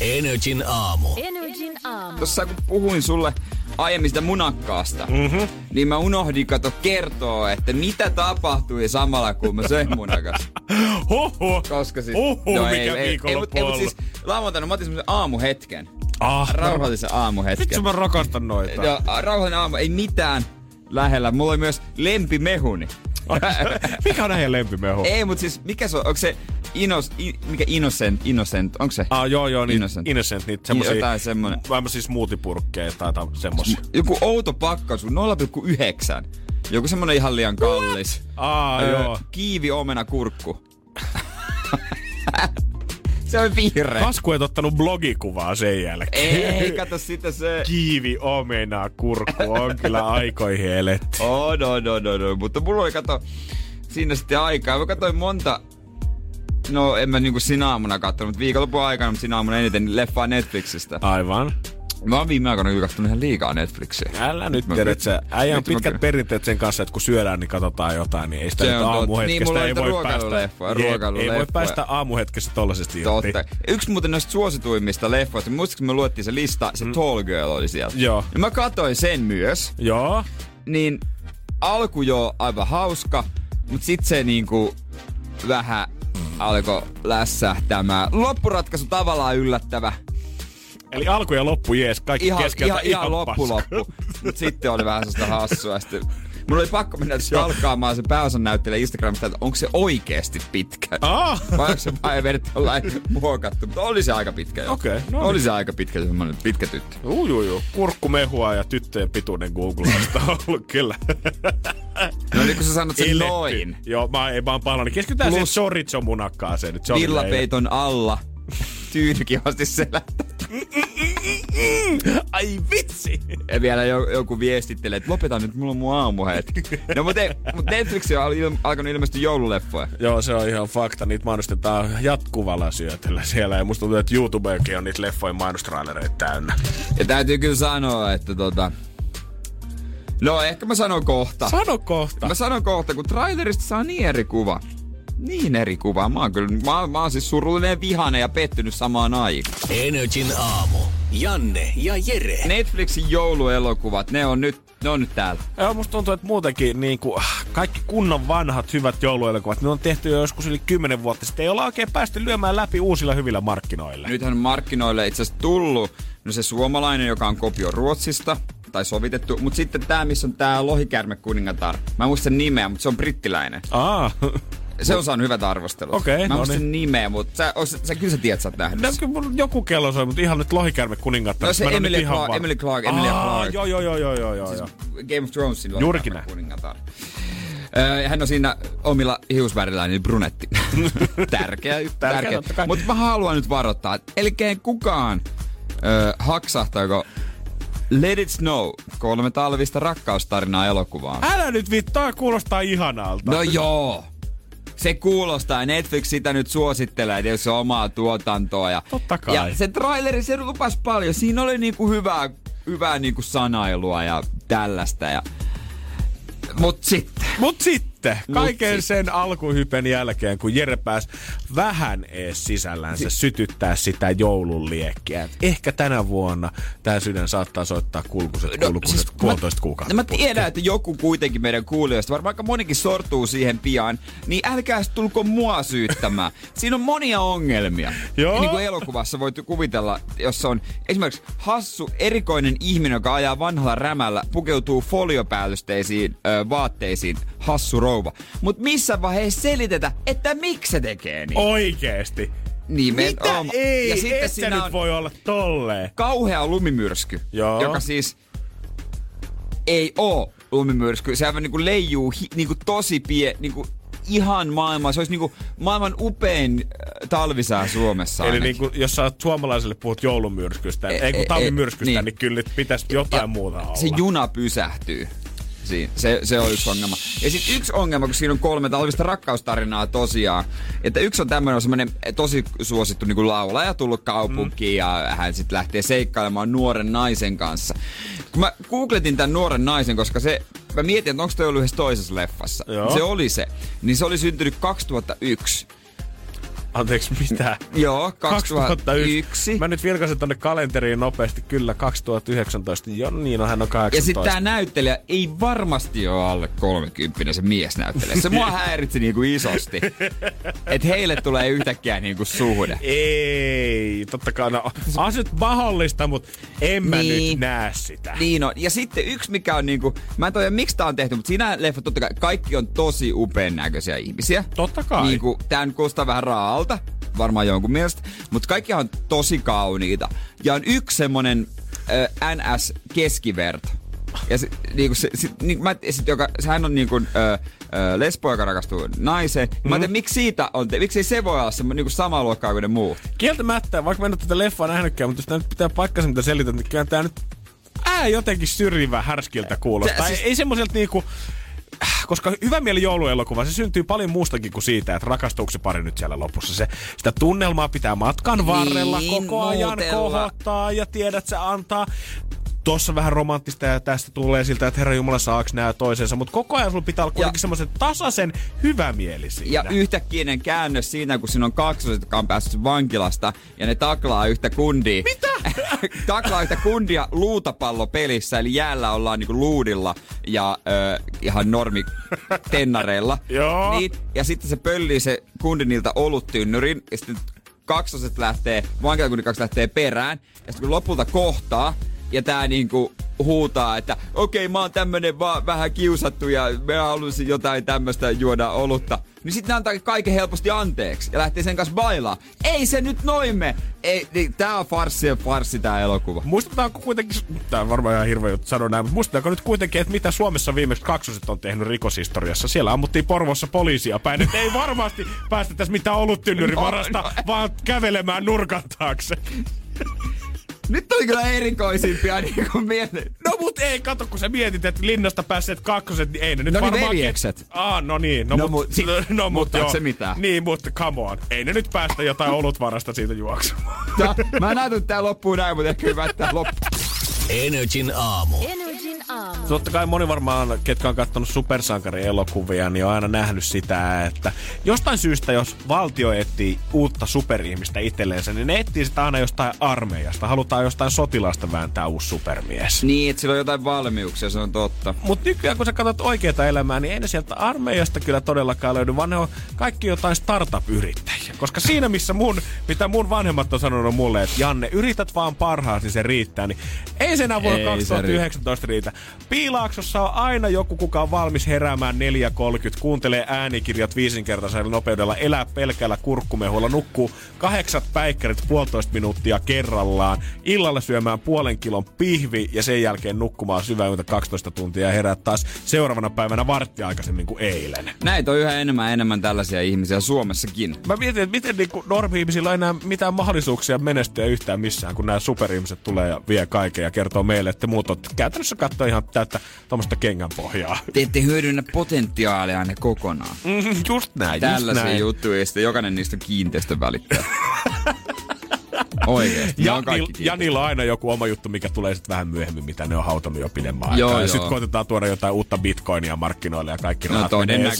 Energin aamu. Energin aamu. Tossa kun puhuin sulle aiemmin sitä munakkaasta, mm-hmm. niin mä unohdin kato kertoa, että mitä tapahtui samalla kun mä söin munakas. (laughs) Hoho! Koska siis... Huhhuh, mikä ei, ei, ei, viikonloppu ei, on mut siis lauantaina mä otin semmosen aamuhetken. Ah, Rauhallisen aamuhetken. Vitsi mä rakastan noita. Ja rauhallinen aamu, ei mitään lähellä. Mulla oli myös lempimehuni. Mikä on näiden lempimehu? ei, mut siis mikä se on? Onko se Inos, i, mikä Innocent, Innocent, onko se? Ah, joo, joo, niin Innocent. innocent, niitä semmosia, Jotain semmonen. Tämmösiä smoothie-purkkeja tai tai semmosia. Joku outo pakkaus, 0,9. Joku semmonen ihan liian kallis. Aa, joo. Kiivi omena kurkku. (laughs) se on vihreä. Kasku et ottanut blogikuvaa sen jälkeen. Ei, kato sitä se... Kiivi, omena, kurkku on kyllä aikoihin eletty. Oh, no, no, no, no. Mutta mulla oli, kato, siinä sitten aikaa. Mä katsoin monta, no en mä niinku sinä aamuna katsonut, mutta viikonlopun aikana, mutta sinä aamuna eniten leffaa Netflixistä. Aivan. Mä oon viime aikoina kyllä ihan liikaa Netflixiä. Älä nyt Mä- tiedät, että äijä on mä pitkät perinteet sen kanssa, että kun syödään, niin katsotaan jotain, niin ei sitä nyt aamuhetkestä Niin, ei voi päästä. Jep, Ei voi päästä aamuhetkessä tollaisesti irti. Totta. Yksi muuten noista suosituimmista leffoista, muistatko me luettiin se lista, se mm. Tall Girl oli siellä. Joo. Ja mä katsoin sen myös, Joo. niin alku jo aivan hauska, mutta sit se niinku vähän alkoi lässähtämään. Loppuratkaisu tavallaan yllättävä. Eli alku ja loppu jees, kaikki Ihan, keskeltä ihan, ihan loppu paska. loppu. Mut sitten oli vähän sellaista hassua. Sitten Mulla oli pakko mennä stalkkaamaan se pääosan näyttelijä Instagramista, että onko se oikeesti pitkä. Ah. Vai onko se vain vedetty jollain muokattu. Mutta oli se aika pitkä jo. Okei, no Oli niin. se aika pitkä semmonen pitkä tyttö. Uu, juu, juu. Kurkkumehua ja tyttöjen pituinen googlausta on ollut kyllä. No niin kun sä sanot sen Eletty. noin. Joo, mä, ei vaan pahoillani. Keskitytään siihen Plus- chorizo munakkaaseen. nyt. Se oli meillä. Villapeiton alla. Tyynykivasti selä. Ai vitsi! Ja vielä jo, joku viestittelee, että lopeta nyt, mulla on mun aamuhetki. No mutta mut Netflix on il, alkanut ilmestyä joululeffoja. Joo, se on ihan fakta. Niitä mainostetaan jatkuvalla syötellä siellä. Ja musta tuntuu, että YouTubekin on niitä leffojen mainostrailereita täynnä. Ja täytyy kyllä sanoa, että tota... No ehkä mä sanon kohta. Sano kohta. Mä sanon kohta, kun trailerista saa niin eri kuva. Niin eri kuva. Mä oon kyllä, mä, mä oon siis surullinen ja vihainen ja pettynyt samaan aikaan. Energin aamu. Janne ja Jere. Netflixin jouluelokuvat, ne on nyt, ne on nyt täällä. Joo, musta tuntuu, että muutenkin niin kuin, kaikki kunnon vanhat hyvät jouluelokuvat, ne on tehty jo joskus yli 10 vuotta sitten. Ei olla oikein päästy lyömään läpi uusilla hyvillä markkinoilla. Nythän on markkinoille itse asiassa tullut no se suomalainen, joka on kopio Ruotsista, tai sovitettu, mutta sitten tää, missä on tää lohikärme kuningatar. Mä en muista sen nimeä, mutta se on brittiläinen. Aa, Se on saanut hyvät arvostelut. Okei, Mä no niin. sen nimeä, mutta sä, oot- sä, kyllä sä tiedät, sä oot nähnyt No, kyllä joku kello soi, mutta ihan nyt lohikärme kuningatta. No se ihan Clarke- var- Emilia Clarke, Emilia Aa, Clarke. Joo, joo, joo, joo, joo, joo. joo. Game of Thronesin Juurikin kuningatar. Hän on siinä omilla hiusvärillään niin brunetti. (laughs) tärkeä, tärkeä. kai. Mutta mä haluan nyt varoittaa, että eli kukaan öö, haksahtaako Let It Snow, kolme talvista rakkaustarinaa elokuvaan. Älä nyt vittaa, kuulostaa ihanalta. No joo. Se kuulostaa, Netflix sitä nyt suosittelee, että jos se on omaa tuotantoa. Ja, Totta kai. ja se traileri, se lupas paljon. Siinä oli niinku hyvää, hyvää niinku sanailua ja tällaista. Ja... Mut sitten. Mut sitten, kaiken sit- sen alkuhypen jälkeen, kun Jere pääsi vähän ees sisällänsä sytyttää sitä joulun liekkiä. Ehkä tänä vuonna tämä sydän saattaa soittaa kulkuset, kulkuset siis puolitoista mä, kuukautta. Mä tiedän, että joku kuitenkin meidän kuulijoista, varmaan aika monikin sortuu siihen pian, niin älkää tulko mua syyttämään. (laughs) Siinä on monia ongelmia. Joo. Niin kuin elokuvassa voit kuvitella, jos on esimerkiksi hassu, erikoinen ihminen, joka ajaa vanhalla rämällä, pukeutuu foliopäällysteisiin ö, vaatteisiin, hassu rouva. Mutta missä vaiheessa selitetä, että miksi se tekee niin? Oikeesti. Nimenomaan. Mitä? Ei, ja sitten et siinä nyt voi olla tolleen. kauhea lumimyrsky, Joo. joka siis ei oo lumimyrsky. Se aivan niinku leijuu hi, niinku tosi pie, niinku ihan maailman, se olisi niinku maailman upein äh, talvisää Suomessa Eli niin kuin, jos sä suomalaiselle puhut joulumyrskystä, E- ei kun e- talvimyrskystä, e- niin. niin. kyllä nyt pitäisi jotain muuta olla. Se juna pysähtyy. Siinä. Se, se on yksi ongelma. Ja sitten yksi ongelma, kun siinä on kolme talvista rakkaustarinaa tosiaan. Että yksi on tämmöinen semmoinen tosi suosittu niin laulaja tullut kaupunkiin mm. ja hän sitten lähtee seikkailemaan nuoren naisen kanssa. Kun mä googletin tämän nuoren naisen, koska se, mä mietin, että onko toi ollut yhdessä toisessa leffassa. Joo. Se oli se. Niin se oli syntynyt 2001. Anteeksi, mitä? Joo, 2001. Mä nyt vilkasin tonne kalenteriin nopeasti. Kyllä, 2019. Joo, niin on, hän on 18. Ja sitten tämä näyttelijä ei varmasti ole alle 30 se mies näyttelee. Se mua (laughs) häiritsi niinku isosti. Että heille tulee yhtäkkiä niinku suhde. Ei, totta kai. No, on nyt mahdollista, mutta en mä Niin. nyt näe sitä. Niin on. Ja sitten yksi, mikä on niinku, mä en tiedä miksi tää on tehty, mutta siinä leffa totta kai kaikki on tosi upean näköisiä ihmisiä. Totta kai. Niinku, tää nyt kuulostaa vähän raalta, varmaan jonkun mielestä, mutta kaikki on tosi kauniita. Ja on yksi semmonen äh, NS-keskiverto. Ja se, niinku se, se, niinku, mä, sit, joka, hän on niinku, ö, ö, lesbo, joka rakastuu naiseen. Mm. Mä ajattelin, miksi siitä on, te, miksi ei se voi olla semmo, niinku samaa luokkaa kuin ne muut? Kieltämättä, vaikka mä en ole tätä leffaa nähnytkään, mutta jos tää nyt pitää paikkansa, mitä selität, niin kyllä tää nyt ää jotenkin syrjivä härskiltä kuulostaa. Tää Siis... siis- Ei, ei semmoiselta niinku... Koska hyvä mieli jouluelokuva, se syntyy paljon muustakin kuin siitä, että rakastuuko se pari nyt siellä lopussa. Se, sitä tunnelmaa pitää matkan varrella Niin, koko ajan muutella. kohottaa ja tiedät, se antaa tossa vähän romanttista ja tästä tulee siltä, että herra Jumala saaks nää toisensa, mutta koko ajan sulla pitää olla kuitenkin semmoisen tasaisen hyvä mieli siinä. Ja yhtäkkiä käännös siinä, kun siinä on kaksoset, jotka on päässyt vankilasta, ja ne taklaa yhtä kundia. Mitä? (laughs) taklaa yhtä kundia luutapallopelissä, eli jäällä ollaan niinku luudilla ja ö, ihan normi tennareilla. (laughs) Joo. Niin, ja sitten se pöllii se kundi niiltä oluttynnyrin, ja sitten kaksoset lähtee, vankilakundi kaksi lähtee perään, ja sitten kun lopulta kohtaa, ja tää niinku huutaa, että okei mä oon tämmönen vaan vähän kiusattu ja mä haluaisin jotain tämmöstä juoda olutta. Niin sitten antaa kaiken helposti anteeksi ja lähtee sen kanssa bailaa. Ei se nyt noin me! Ei, niin, tää on farssi ja farssi tää elokuva. Muistetaanko kuitenkin, tää on varmaan ihan hirveä juttu sanoa näin, mutta muistetaanko nyt kuitenkin, että mitä Suomessa viimeksi kaksoset on tehnyt rikoshistoriassa? Siellä ammuttiin Porvossa poliisia päin, että ei varmasti päästä tässä mitään oluttynnyrin varasta, vaan kävelemään nurkan taakse. (laughs) Nyt oli kyllä erikoisimpia (laughs) niin kuin mieleen. No mut ei, kato kun sä mietit, että linnasta päässeet kakkoset, niin ei ne nyt No niin, varmaan... veljekset. Ah, no niin. No, No mut, mut sit- no, mut joo. se mitään? Niin, mutta come on. Ei ne nyt päästä jotain olutvarasta siitä juoksemaan. Tää, mä näytän, että tää loppuu näin, mutta ehkä hyvä, että tää loppuu. Energin aamu. Energin aamu. Totta kai moni varmaan, ketkä on katsonut supersankarielokuvia, niin on aina nähnyt sitä, että jostain syystä, jos valtio etsii uutta superihmistä itselleensä, niin ne etsii sitä aina jostain armeijasta. Halutaan jostain sotilasta vääntää uusi supermies. Niin, että sillä on jotain valmiuksia, se on totta. Mutta nykyään kun sä katsot oikeaa elämää, niin ei ne sieltä armeijasta kyllä todellakaan löydy, vaan ne on kaikki jotain startup-yrittäjiä. Koska siinä, missä mun, mitä mun vanhemmat on sanonut mulle, että Janne, yrität vaan parhaasi, se riittää, niin ei se enää vuonna Ei se 2019 riitä. Piilaaksossa on aina joku, kuka on valmis heräämään 4.30, kuuntelee äänikirjat viisinkertaisella nopeudella, elää pelkällä kurkkumehulla, nukkuu kahdeksan päikkärit puolitoista minuuttia kerrallaan, illalla syömään puolen kilon pihvi ja sen jälkeen nukkumaan syvältä 12 tuntia ja herää taas seuraavana päivänä vartti aikaisemmin kuin eilen. Näitä on yhä enemmän ja enemmän tällaisia ihmisiä Suomessakin. Mä mietin, että miten niin normi-ihmisillä ei enää mitään mahdollisuuksia menestyä yhtään missään, kun nämä superihmiset tulee ja vie kaiken ja kertoo meille, että muut on käytännössä katsoa ihan täyttä tuommoista kengänpohjaa. Te ette hyödynnä potentiaalia ne kokonaan. Mm, just näin, Tällaisia just näin. juttuja ja jokainen niistä kiinteistön välittäjä. (laughs) Oikeesti. Ja, niil, ja niillä on aina joku oma juttu, mikä tulee sitten vähän myöhemmin, mitä ne on hautonut jo pidemmän Joo, aikaa. Ja joo. sitten koitetaan tuoda jotain uutta bitcoinia markkinoille ja kaikki No rahat menee.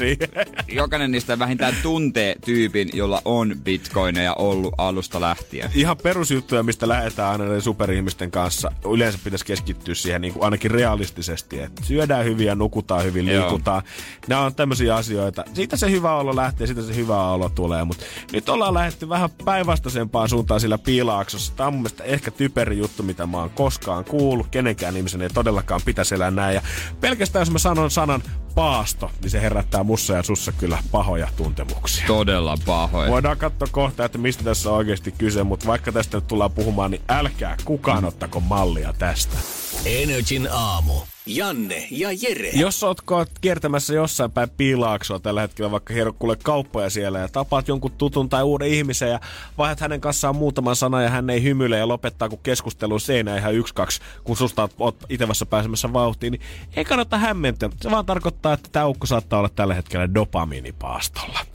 (laughs) Jokainen niistä vähintään tuntee tyypin, jolla on bitcoineja ollut alusta lähtien. Ihan perusjuttuja, mistä lähdetään aina näiden superihmisten kanssa. Yleensä pitäisi keskittyä siihen niin kuin ainakin realistisesti, että syödään hyvin ja nukutaan hyvin, Joo. liikutaan. Nämä on tämmöisiä asioita. Siitä se hyvä olo lähtee, siitä se hyvä olo tulee. Mutta nyt ollaan lähdetty vähän päinvastaisempaan suuntaan sillä piilaaksossa. Tämä on mun mielestä ehkä typeri juttu, mitä mä oon koskaan kuullut. Kenenkään ihmisen ei todellakaan pitäisi elää näin. Ja pelkästään jos mä sanon sanan paasto, niin se herättää mussa ja sussa kyllä pahoja tuntemuksia. Todella pahoja. Voidaan katsoa kohta, että mistä tässä on oikeasti kyse, mutta vaikka tästä nyt tullaan puhumaan, niin älkää kukaan ottako mallia tästä. Energin aamu. Janne ja Jere. Jos oot kiertämässä jossain päin piilaaksoa tällä hetkellä, vaikka hierot kuule kauppoja siellä ja tapaat jonkun tutun tai uuden ihmisen ja vaihdat hänen kanssaan muutaman sanan ja hän ei hymyle ja lopettaa kun keskustelu seinä ihan yksi kaksi, kun susta oot- vasta pääsemässä vauhtiin, niin ei kannata hämmentyä. Se vaan tarkoittaa, että tämä ukko saattaa olla tällä hetkellä dopamiinipaastolla.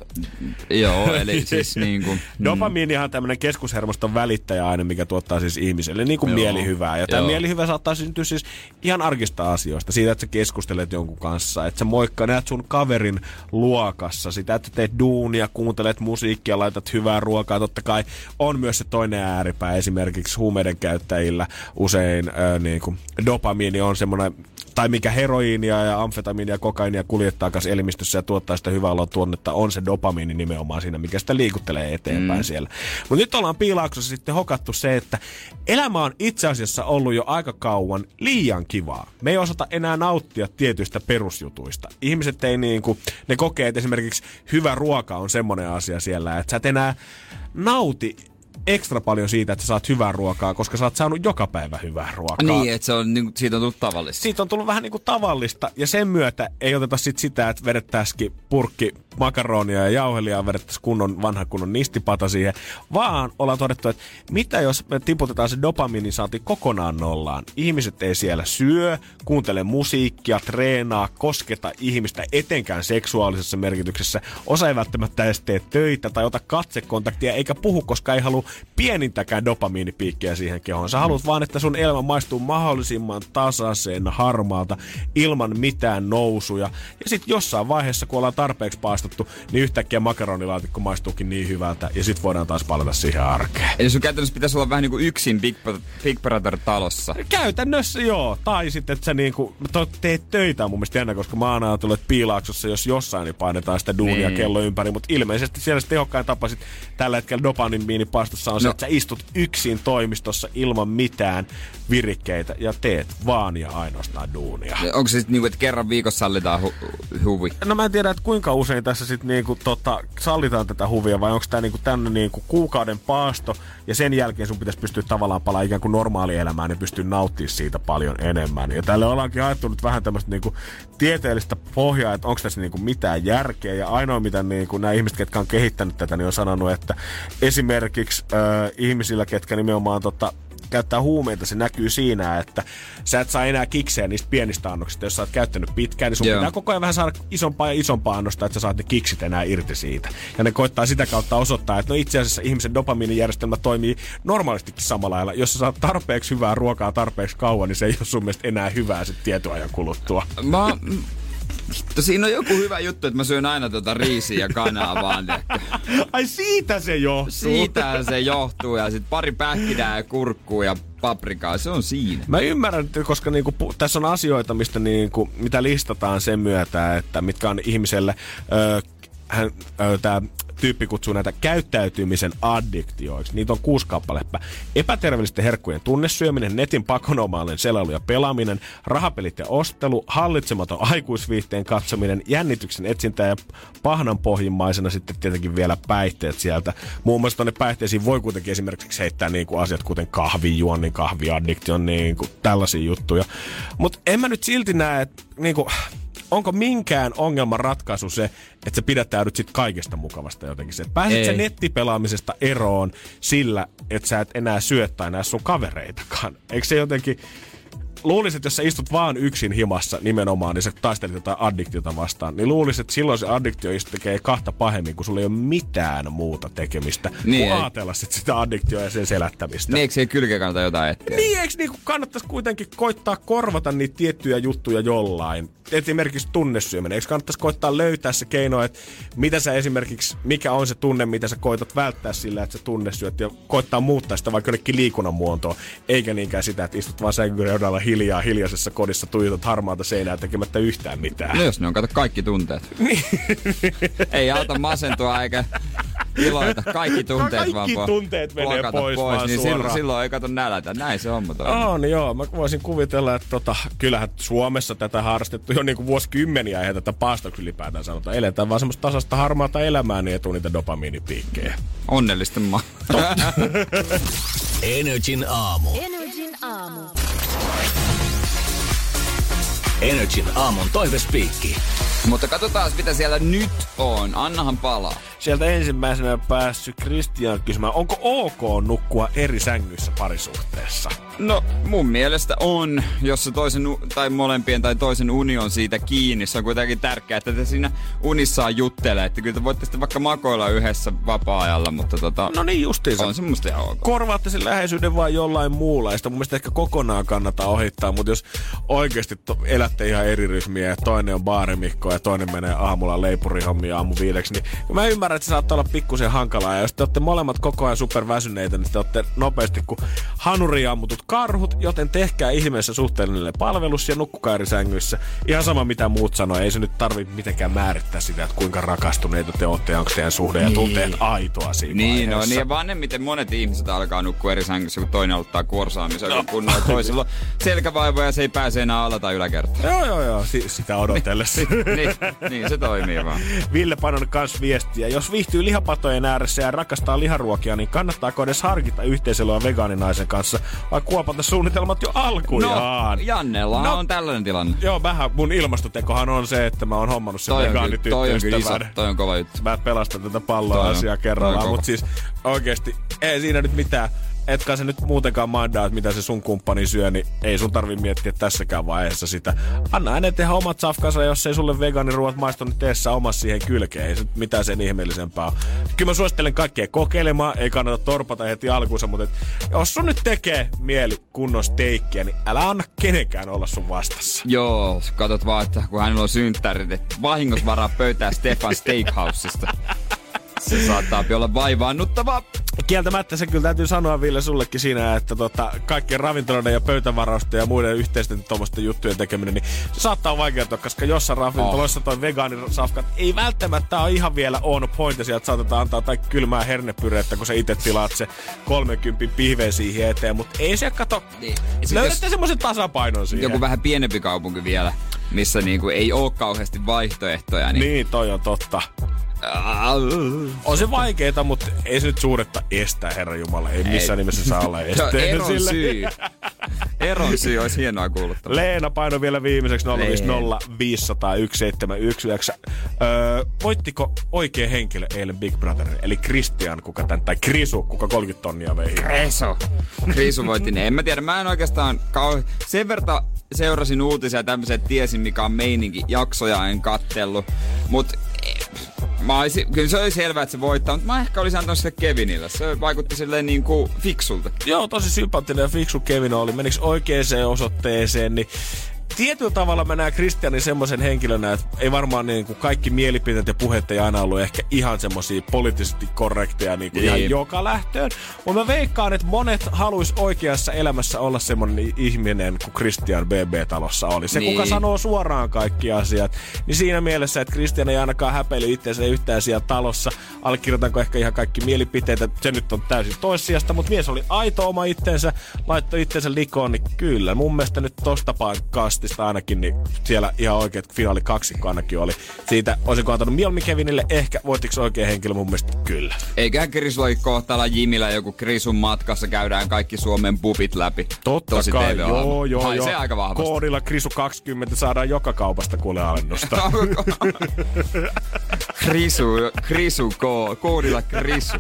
Joo, eli siis (laughs) niinku... mm. Dopamiinihan on tämmöinen keskushermoston välittäjäaine, mikä tuottaa siis ihmiselle niin kuin Joo. mielihyvää. Ja tämä Joo. mielihyvä saattaa syntyä siis ihan arkista asioista. Siitä, että sä keskustelet jonkun kanssa, että sä moikka, näet sun kaverin luokassa. Sitä, että teet duunia, kuuntelet musiikkia, laitat hyvää ruokaa. Totta kai on myös se toinen ääripää. Esimerkiksi huumeiden käyttäjillä usein äh, niin kuin dopamiini on semmoinen tai mikä heroiinia ja amfetamiinia ja kokainia kuljettaa kanssa elimistössä ja tuottaa sitä hyvää oloa tuonnetta, on se dopamiini nimenomaan siinä, mikä sitä liikuttelee eteenpäin mm. siellä. Mutta nyt ollaan piilaaksossa sitten hokattu se, että elämä on itse asiassa ollut jo aika kauan liian kivaa. Me ei osata enää nauttia tietyistä perusjutuista. Ihmiset ei niin kuin, ne kokee, että esimerkiksi hyvä ruoka on semmoinen asia siellä, että sä et enää nauti ekstra paljon siitä, että sä saat hyvää ruokaa, koska sä oot saanut joka päivä hyvää ruokaa Niin, että se on, niinku, siitä on tullut tavallista. siitä on tullut vähän niin kuin tavallista, ja sen myötä ei oteta sit sitä, että vedettäisikin purkki makaronia ja jauhelia, vedettäisiin kunnon, vanha kunnon nistipata siihen, vaan ollaan todettu, että mitä jos me tiputetaan se dopaminisaati kokonaan nollaan. Ihmiset ei siellä syö, kuuntele musiikkia, treenaa, kosketa ihmistä etenkään seksuaalisessa merkityksessä. Osa ei välttämättä edes tee töitä tai ota katsekontaktia eikä puhu, koska ei halua pienintäkään dopamiinipiikkiä siihen kehoon. Sä haluat vaan, että sun elämä maistuu mahdollisimman tasaisen, harmaalta, ilman mitään nousuja. Ja sitten jossain vaiheessa, kun ollaan tarpeeksi paistettu, niin yhtäkkiä makaronilaatikko maistuukin niin hyvältä, ja sitten voidaan taas palata siihen arkeen. Eli sun käytännössä pitäisi olla vähän niinku yksin Big, Big Brother-talossa. Käytännössä joo. Tai sitten, että sä niinku, to, teet töitä on mun mielestä jännä, koska mä oon ajatellut, että piilaaksossa, jos jossain, niin painetaan sitä duunia Niin. kello ympäri. Mutta ilmeisesti siellä se tehokkain tapa sit tällä hetkellä dopaminiinipaastossa on se, No. että sä istut yksin toimistossa ilman mitään virikkeitä ja teet vaan ja ainoastaan duunia. Onko se sitten niinku, että kerran viikossa sallitaan hu- huvi? No mä en tiedä, että kuinka usein tässä sitten niinku tota, sallitaan tätä huvia vai onko tämä niinku tämmöinen niinku kuukauden paasto ja sen jälkeen sun pitäisi pystyä tavallaan palaa ikään kuin normaalielämään ja pystyä nauttimaan siitä paljon enemmän. Ja tälle ollaankin haettu nyt vähän tämmöistä niinku tieteellistä pohjaa, että onko tässä niinku mitään järkeä ja ainoa mitä niinku nämä ihmiset, ketkä on kehittänyt tätä, niin on sanonut, että esimerkiksi äh, ihmisillä, ketkä nimenomaan tota, käyttää huumeita, se näkyy siinä, että sä et saa enää kiksejä niistä pienistä annoksista. Jos sä oot käyttänyt pitkään, niin sun Joo. pitää koko ajan vähän saada isompaa ja isompaa annosta, että sä saat ne kiksit enää irti siitä. Ja ne koittaa sitä kautta osoittaa, että no itse asiassa ihmisen dopamiinijärjestelmä toimii normaalistikin samalla lailla. Jos sä saat tarpeeksi hyvää ruokaa tarpeeksi kauan, niin se ei ole sun mielestä enää hyvää sitten tietyn ajan kuluttua. Mä, Vittu, siinä on joku hyvä juttu, että mä syön aina tota riisiä ja kanaa vaan. Ai siitä se johtuu. Siitä se johtuu ja sitten pari pähkinää ja kurkkuu ja paprikaa, se on siinä. Mä ymmärrän, että koska niinku, tässä on asioita, mistä niinku, mitä listataan sen myötä, että mitkä on ihmiselle, öö, hän, öö, tää tyyppi kutsuu näitä käyttäytymisen addiktioiksi. Niitä on kuusi kappaletta. Epäterveellisten herkkujen tunnesyöminen, netin pakonomaalinen selailu ja pelaaminen, rahapelit ja ostelu, hallitsematon aikuisviihteen katsominen, jännityksen etsintä ja pahnan pohjimmaisena sitten tietenkin vielä päihteet sieltä. Muun muassa tuonne päihteisiin voi kuitenkin esimerkiksi heittää niin kuin asiat kuten kahvijuonnin, kahviaddiktion, niin kuin tällaisia juttuja. Mutta en mä nyt silti näe, että niin kuin, onko minkään ongelman ratkaisu se, että sä pidättäydyt sit kaikesta mukavasta jotenkin. Se, pääset sä nettipelaamisesta eroon sillä, että sä et enää syö tai näe sun kavereitakaan. Eikö se jotenkin... Luulisin, että jos sä istut vaan yksin himassa nimenomaan, niin sä taistelit jotain addiktiota vastaan, niin luulisin, että silloin se addiktio tekee kahta pahemmin, kun sulla ei ole mitään muuta tekemistä Niin, niin, kuin ajatella sit sitä addiktioa ja sen selättämistä. Niin, eikö siihen kylkeen kannata jotain etsiä? Niin, eikö niinku kannattaisi kuitenkin koittaa korvata niitä tiettyjä juttuja jollain? Esimerkiksi tunnesyöminen. Eikö kannattaisi koittaa löytää se keino, että mitä sä esimerkiksi, mikä on se tunne, mitä sä koitat välttää sillä, että sä tunnesyöt ja koittaa muuttaa sitä vaikka jonnekin liikunnan muotoon, eikä niinkään sitä, että istut vaan reunalla hiljaa hiljaisessa kodissa, tuijotat harmaata seinää tekemättä yhtään mitään. No jos ne on, kato kaikki tunteet. Ei auta masentua eikä iloita. Kaikki tunteet Kaikki vaan po- tunteet menee blokata pois vaan niin silloin, suoraan. silloin ei kato nälätä. Näin se homma toimii. On joo, mä voisin kuvitella, että tota, kyllähän Suomessa tätä harrastettu jo niinku vuosikymmeniä, eihän tätä paastoksi ylipäätään sanota. Eletään vaan semmoista tasasta harmaata elämää, niin ei tule niitä dopamiinipiikkejä. Onnellisten maa. (laughs) Energin aamu. Energin aamu. Energin aamun toivespiikki. Mutta katsotaan, mitä siellä nyt on. Annahan palaa. Sieltä ensimmäisenä päässyt Kristian kysymään, onko ok nukkua eri sängyssä parisuhteessa? No, mun mielestä on, jos se toisen, tai molempien tai toisen uni on siitä kiinni. Se on kuitenkin tärkeää, että te siinä unissaan juttelee. Että kyllä te voitte sitten vaikka makoilla yhdessä vapaa-ajalla, mutta tota, No niin justiinsa. on se musta ihan ok. korvaatte sen läheisyyden vaan jollain muulla. Ja sitä mun mielestä ehkä kokonaan kannattaa ohittaa, mutta jos oikeasti to, elätte ihan eri ryhmiä ja toinen on baarimikko ja toinen menee aamulla leipurihommia aamu viideksi, niin mä ymmärrän, että se saattaa olla pikkusen hankalaa. Ja jos te olette molemmat koko ajan superväsyneitä, niin te olette nopeasti kuin hanuri ammutut karhut, joten tehkää ihmeessä suhteellinen palvelus ja nukkukaa eri sängyissä. Ihan sama mitä muut sanoo, ei se nyt tarvitse mitenkään määrittää sitä, että kuinka rakastuneita te olette ja onko teidän suhde ja tunteet aitoa siinä Niin, no niin ja vanhemmiten monet ihmiset alkaa nukkua eri sängyssä, kun toinen aloittaa kuorsaamisen no. kunnolla. Toisilla selkävaivoja ja se ei pääse enää ala- tai yläkertaan. Joo, joo, joo, si- sitä odotellessa. niin, niin, se toimii vaan. Ville panon kans viestiä. Jos viihtyy lihapatojen ääressä ja rakastaa liharuokia, niin kannattaako edes harkita yhteisöllä vegaaninaisen kanssa vai kuopata suunnitelmat jo No, alkujaan? Jannella No. on tällainen tilanne. Joo, vähän. Mun ilmastotekohan on se, että mä oon hommannut sen vegaanityttöystävän. toi on kova juttu. Mä pelastan tätä palloa asiaa kerrallaan, mutta siis oikeesti ei siinä nyt mitään. Etkä se nyt muutenkaan mandaa, että mitä se sun kumppani syö, niin ei sun tarvi miettiä tässäkään vaiheessa sitä. Anna hänen tehdä omat safkansa, jos ei sulle vegaaniruoat maistu, niin tee sä omas siihen kylkeen. Ei se mitään sen ihmeellisempää. Kyllä mä suosittelen kaikkea kokeilemaan, ei kannata torpata heti alkuunsa, mutta et, jos sun nyt tekee mieli kunnon steikkiä, niin älä anna kenenkään olla sun vastassa. Joo, katsot vaan, että kun hänellä on synttärit, että vahingossa varaa pöytää Stefan Steakhouseista. Se saattaa olla vaivaannuttavaa. Kieltämättä se kyllä täytyy sanoa Ville sullekin siinä, että tota, kaikkien ravintoloiden ja pöytävarausten ja muiden yhteisten tuommoisten juttujen tekeminen, niin se saattaa vaikeaa, koska jossain ravintoloissa toi vegaanisafkat ei välttämättä ole ihan vielä on point, ja sieltä saatetaan antaa tai kylmää hernepyrettä, kun sä itse tilaat se 30 pihveen siihen eteen, mutta ei se kato, Niin. Löydätte semmoisen tasapainon siihen. Joku vähän pienempi kaupunki vielä, missä niinku ei ole kauheasti vaihtoehtoja. Niin... Niin, toi on totta. On se vaikeeta, mutta ei se nyt suuretta estää, herra Jumala. Ei missään nimessä saa olla (laughs) esteenä eron sille. syy. Eron syy olisi hienoa kuuluttaa. Leena paino vielä viimeiseksi 050 500 1719. Öö, voittiko oikea henkilö eilen Big Brother, eli Christian, kuka tän, tai Krisu, kuka 30 tonnia vei? Krisu. Krisu voitti ne. En mä tiedä, mä en oikeastaan kau... Sen verran seurasin uutisia tämmöisiä, että tiesin mikä on meininki. Jaksoja en kattellut. Mut Mä olisin, kyllä se oli selvää, että se voittaa, mutta mä ehkä olisin antanut sille Kevinille. Se vaikutti silleen niin kuin fiksulta. Joo, tosi sympaattinen ja fiksu Kevin oli. Meniks oikeaan osoitteeseen, niin tietyllä tavalla mä näen Christianin semmoisen henkilönä, että ei varmaan niin kuin kaikki mielipiteet ja puheet ei aina ollut ehkä ihan semmosia poliittisesti korrekteja niin kuin Niin. ihan joka lähtöön. Mutta mä veikkaan, että monet haluais oikeassa elämässä olla semmonen ihminen kuin Christian BB-talossa oli. Se, Niin. kuka sanoo suoraan kaikki asiat. Niin siinä mielessä, että Christian ei ainakaan häpeily itseänsä yhtään siellä talossa. Allekirjoitanko ehkä ihan kaikki mielipiteitä. Se nyt on täysin toissijasta, mutta mies oli aito oma itteensä, laittoi itsensä likoon, niin kyllä. Mun mielestä nyt tosta kastista ainakin, niin siellä ihan oikeat finaali kaksikko ainakin oli. Siitä olisinko antanut mieluummin Kevinille, ehkä voittiko oikein henkilö mun mielestä kyllä. Eiköhän Krisu ole kohtaalla Jimillä joku Krisun matkassa, käydään kaikki Suomen pubit läpi. Totta Tosi kai, joo, joo, Haisee joo. aika vahvasti. Koodilla Krisu 20 saadaan joka kaupasta kuule alennusta. (laughs) (laughs) Krisu, Krisu, ko, koodilla Krisu.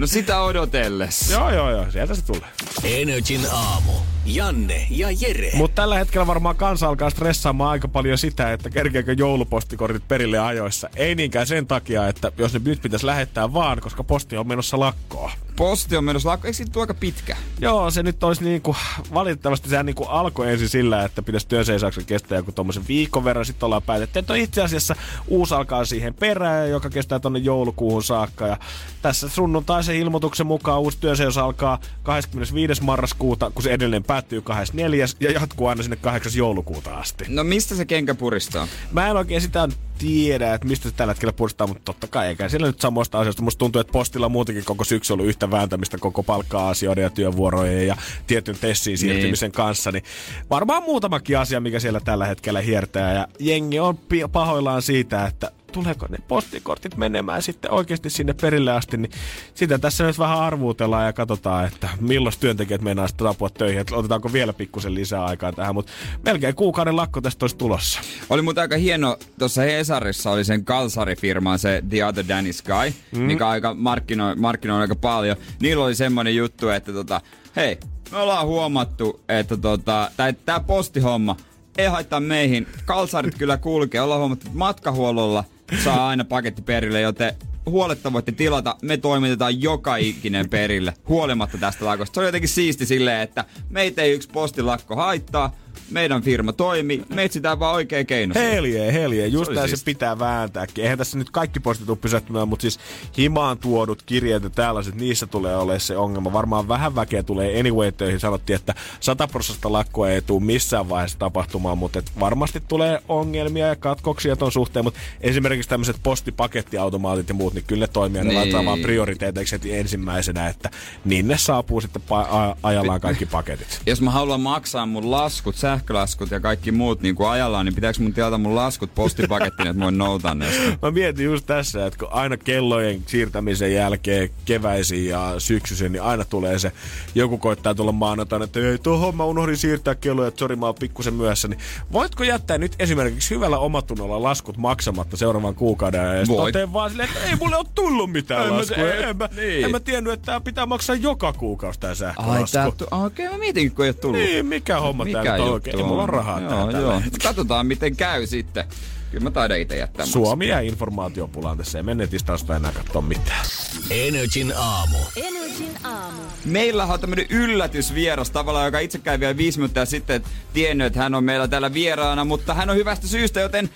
No sitä odotellessa. joo, joo, joo, sieltä se tulee. Energin aamu. Janne ja Jere. Mutta tällä hetkellä varmaan kansa alkaa stressaamaan aika paljon sitä, että kerkeekö joulupostikortit perille ajoissa. Ei niinkään sen takia, että jos ne nyt pitäisi lähettää vaan, koska posti on menossa lakkoon. Posti on menossa lakko. Eikö siitä aika pitkä? Joo, se nyt olisi niinku, valitettavasti sehän niinku alkoi ensin sillä, että pitäisi työnseisauksen kestää joku tommosen viikon verran. Sitten ollaan päätetty, että itse asiassa uusi alkaa siihen perään, joka kestää tonne joulukuuhun saakka. Ja tässä sunnuntaisen ilmoituksen mukaan uusi työnseis alkaa 25. marraskuuta, kun se edellinen päättyy 24. ja jatkuu aina sinne 8. joulukuuta asti. No mistä se kenkä puristaa? Mä en oikein sitä tiedä, että mistä se tällä hetkellä puristaa, mutta totta kai eikä siellä nyt samoista asioista. Musta tuntuu, että postilla muutenkin koko syksy ollut yhtä vääntämistä koko palkka-asioiden ja työvuorojen ja tietyn tessiin siirtymisen niin. kanssa. Niin varmaan muutamakin asia, mikä siellä tällä hetkellä hiertää. Ja jengi on pahoillaan siitä, että tuleeko ne postikortit menemään sitten oikeasti sinne perille asti, niin sitä tässä nyt vähän arvuutellaan ja katsotaan, että milloin työntekijät meinaa sitten tapua töihin, että otetaanko vielä pikkusen lisää aikaa tähän, mutta melkein kuukauden lakko tästä olisi tulossa. Oli muuten aika hieno, tuossa Hesarissa oli sen Kalsari-firma, se The Other Danny Sky, mm. mikä aika markkinoi, markkinoi aika paljon. Niillä oli semmoinen juttu, että tota, hei, me ollaan huomattu, että tota, tämä postihomma ei haittaa meihin. Kalsarit kyllä kulkee. Ollaan huomattu, että matkahuollolla saa aina paketti perille, joten huoletta voitte tilata. Me toimitetaan joka ikinen perille, huolimatta tästä lakosta. Se on jotenkin siisti silleen, että meitä ei yksi postilakko haittaa meidän firma toimii, me etsitään vaan oikea keino. Helje, helje. Just se, se pitää vääntääkin. Eihän tässä nyt kaikki postit tule pysähtymään, mutta siis himaan tuodut kirjeet ja tällaiset, niissä tulee olemaan se ongelma. Varmaan vähän väkeä tulee anyway töihin. Sanottiin, että 100 prosenttia lakkoa ei tule missään vaiheessa tapahtumaan, mutta et varmasti tulee ongelmia ja katkoksia ton suhteen, mutta esimerkiksi tämmöiset postipakettiautomaatit ja muut, niin kyllä ne toimii. Ne niin. laitetaan vaan prioriteeteiksi heti ensimmäisenä, että niin ne saapuu sitten pa- ajallaan kaikki paketit. Jos mä haluan maksaa mun laskut, sähkölaskut ja kaikki muut niin kuin ajallaan, niin pitääkö mun tilata mun laskut postipakettiin, että voin noutaa ne? Mä mietin just tässä, että kun aina kellojen siirtämisen jälkeen keväisin ja syksyisin, niin aina tulee se, joku koittaa tulla maanantaina, että ei tuohon mä unohdin siirtää kelloja, että sori mä oon pikkusen myöhässä, niin voitko jättää nyt esimerkiksi hyvällä omatunnolla laskut maksamatta seuraavan kuukauden ja sitten vaan silleen, että ei mulle ole tullut mitään en laskua. Mä, en, mä, niin. en mä tiennyt, että tää pitää maksaa joka kuukausi tää sähkölasku. Ai, tää, okei, okay, mä mietin, kun ei ole tullut. Niin, mikä homma mikä tää nyt on oikein? Ei mulla on rahaa joo, tää joo. Katsotaan, miten käy sitten. Kyllä mä taidan itse jättää Suomi ja informaatiopulaan tässä. Ei mene netistä enää katsoa mitään. Energin aamu. Energin aamu. Meillä on tämmönen yllätysvieras tavallaan, joka itse käy vielä viisi minuuttia sitten tiennyt, että hän on meillä täällä vieraana, mutta hän on hyvästä syystä, joten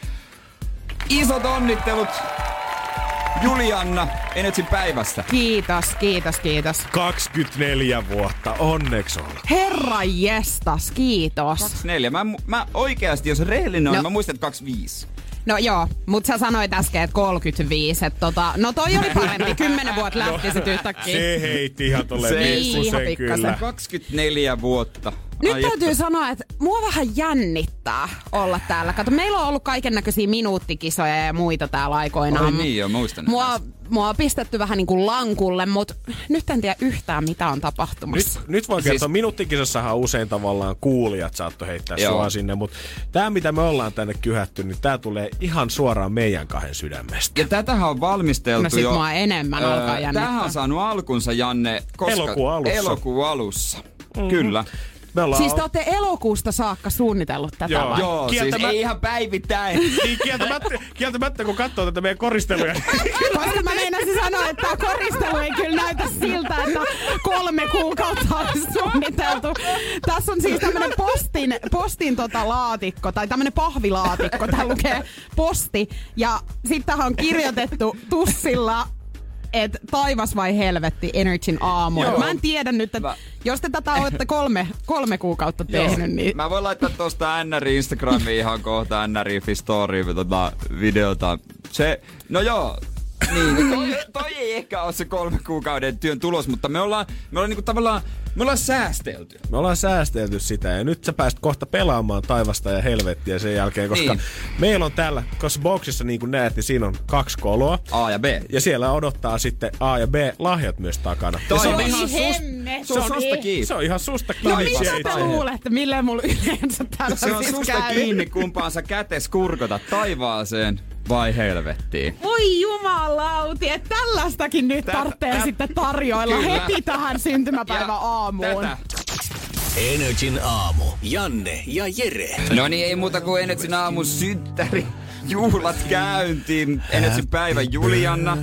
isot onnittelut Julianna Enetsin päivästä. Kiitos, kiitos, kiitos. 24 vuotta, onneksi on. Herra jestas, kiitos. 24. Mä, mä oikeasti, jos rehellinen on, no. mä muistan, että 25. No joo, mutta sä sanoit äsken, että 35. Että tota, no toi oli parempi. (laughs) Kymmenen vuotta lähti no, yhtäkkiä. Se heitti ihan tolleen niin, kyllä. 24 vuotta. Nyt Ai täytyy että. sanoa, että mua vähän jännittää olla täällä. Kato, meillä on ollut kaiken näköisiä minuuttikisoja ja muita täällä aikoinaan. Oi niin, jo muistan. Mua, mua on pistetty vähän niin kuin lankulle, mutta nyt en tiedä yhtään, mitä on tapahtumassa. Nyt, nyt voi kertoa, siis... minuuttikisassahan usein tavallaan kuulijat saattoi heittää Joo. sua sinne, mutta tämä, mitä me ollaan tänne kyhätty, niin tämä tulee ihan suoraan meidän kahden sydämestä. Ja tätähän on valmisteltu no sit jo. mua enemmän öö, alkaa jännittää. Tämähän on saanut alkunsa, Janne, koska... Elokuun alussa. Elokuun alussa. Mm-hmm. Kyllä. Me ollaan siis te olette elokuusta saakka suunnitellut tätä Joo, vai? joo Kieltämät... siis ei ihan päivittäin. (laughs) niin kieltämättä, kieltämättä, kun katsoo tätä meidän koristeluja. (laughs) Koska mä meinasin sanoa, että tämä koristelu ei kyllä näytä siltä, että kolme kuukautta on suunniteltu. Tässä on siis tämmönen postin, postin tota laatikko, tai tämmönen pahvilaatikko. Tää lukee posti. Ja sitten tähän on kirjoitettu tussilla että taivas vai helvetti Energyn aamu. Mä en tiedä nyt, että mä... jos te tätä olette kolme, kolme kuukautta tehnyt, niin... Mä voin laittaa tuosta NR Instagramiin ihan kohta NR Story tota, videota. Se, no joo, niin, toi, toi ei ehkä ole se kolme kuukauden työn tulos, mutta me ollaan, me ollaan niinku tavallaan, me ollaan säästelty. Me ollaan säästelty sitä ja nyt sä pääst kohta pelaamaan taivasta ja helvettiä sen jälkeen, koska Niin. meillä on täällä, koska boksissa niin kuin näet, niin siinä on kaksi koloa. A ja B. Ja siellä odottaa sitten A ja B lahjat myös takana. Toi se on ihan Oi sus-. Se on susta kiinni. Se on ihan susta No kiinni. mitä se te itse. luulette, milleen mulla yleensä täällä Se on siis susta käy? kiinni, kumpaan sä kätes kurkota taivaaseen vai helvettiin. Voi jumalauti, että tällaistakin nyt Tätä- tarvitsee tä- sitten tarjoilla Kyllä. heti tähän syntymäpäivän aamuun. Tätä. Energin aamu. Janne ja Jere. No niin, ei muuta kuin Enetsin aamun synttäri. Juhlat käyntiin. Enetsin päivä Julianna.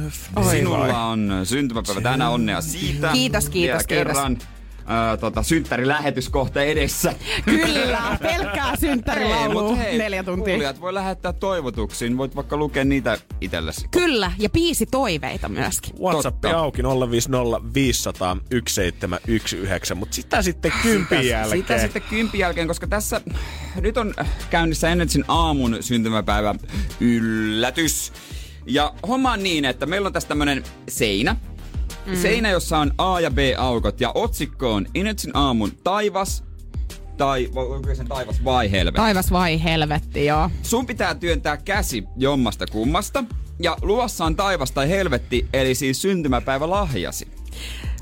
Sinulla on syntymäpäivä tänä onnea siitä. Kiitos, kiitos, Vielä kiitos. kerran. Ää, tota, synttärilähetys kohta edessä. Kyllä, pelkkää synttärilaulu neljä tuntia. Kuulijat voi lähettää toivotuksiin. Voit vaikka lukea niitä itsellesi. Kyllä, ja biisi toiveita myöskin. WhatsApp auki 050 500 1719, mutta sitä sitten kympin Sitä- jälkeen. Sitä sitten kympin jälkeen, koska tässä nyt on käynnissä Energyn aamun syntymäpäivä yllätys. Ja homma on niin, että meillä on tässä tämmönen seinä. Mm. Seinä, jossa on A ja B aukot ja otsikko on Energyn aamun taivas tai sen taivas vai helvetti. Taivas vai helvetti, joo. Sun pitää työntää käsi jommasta kummasta. Ja luvassa on taivas tai helvetti, eli siis syntymäpäivä lahjasi.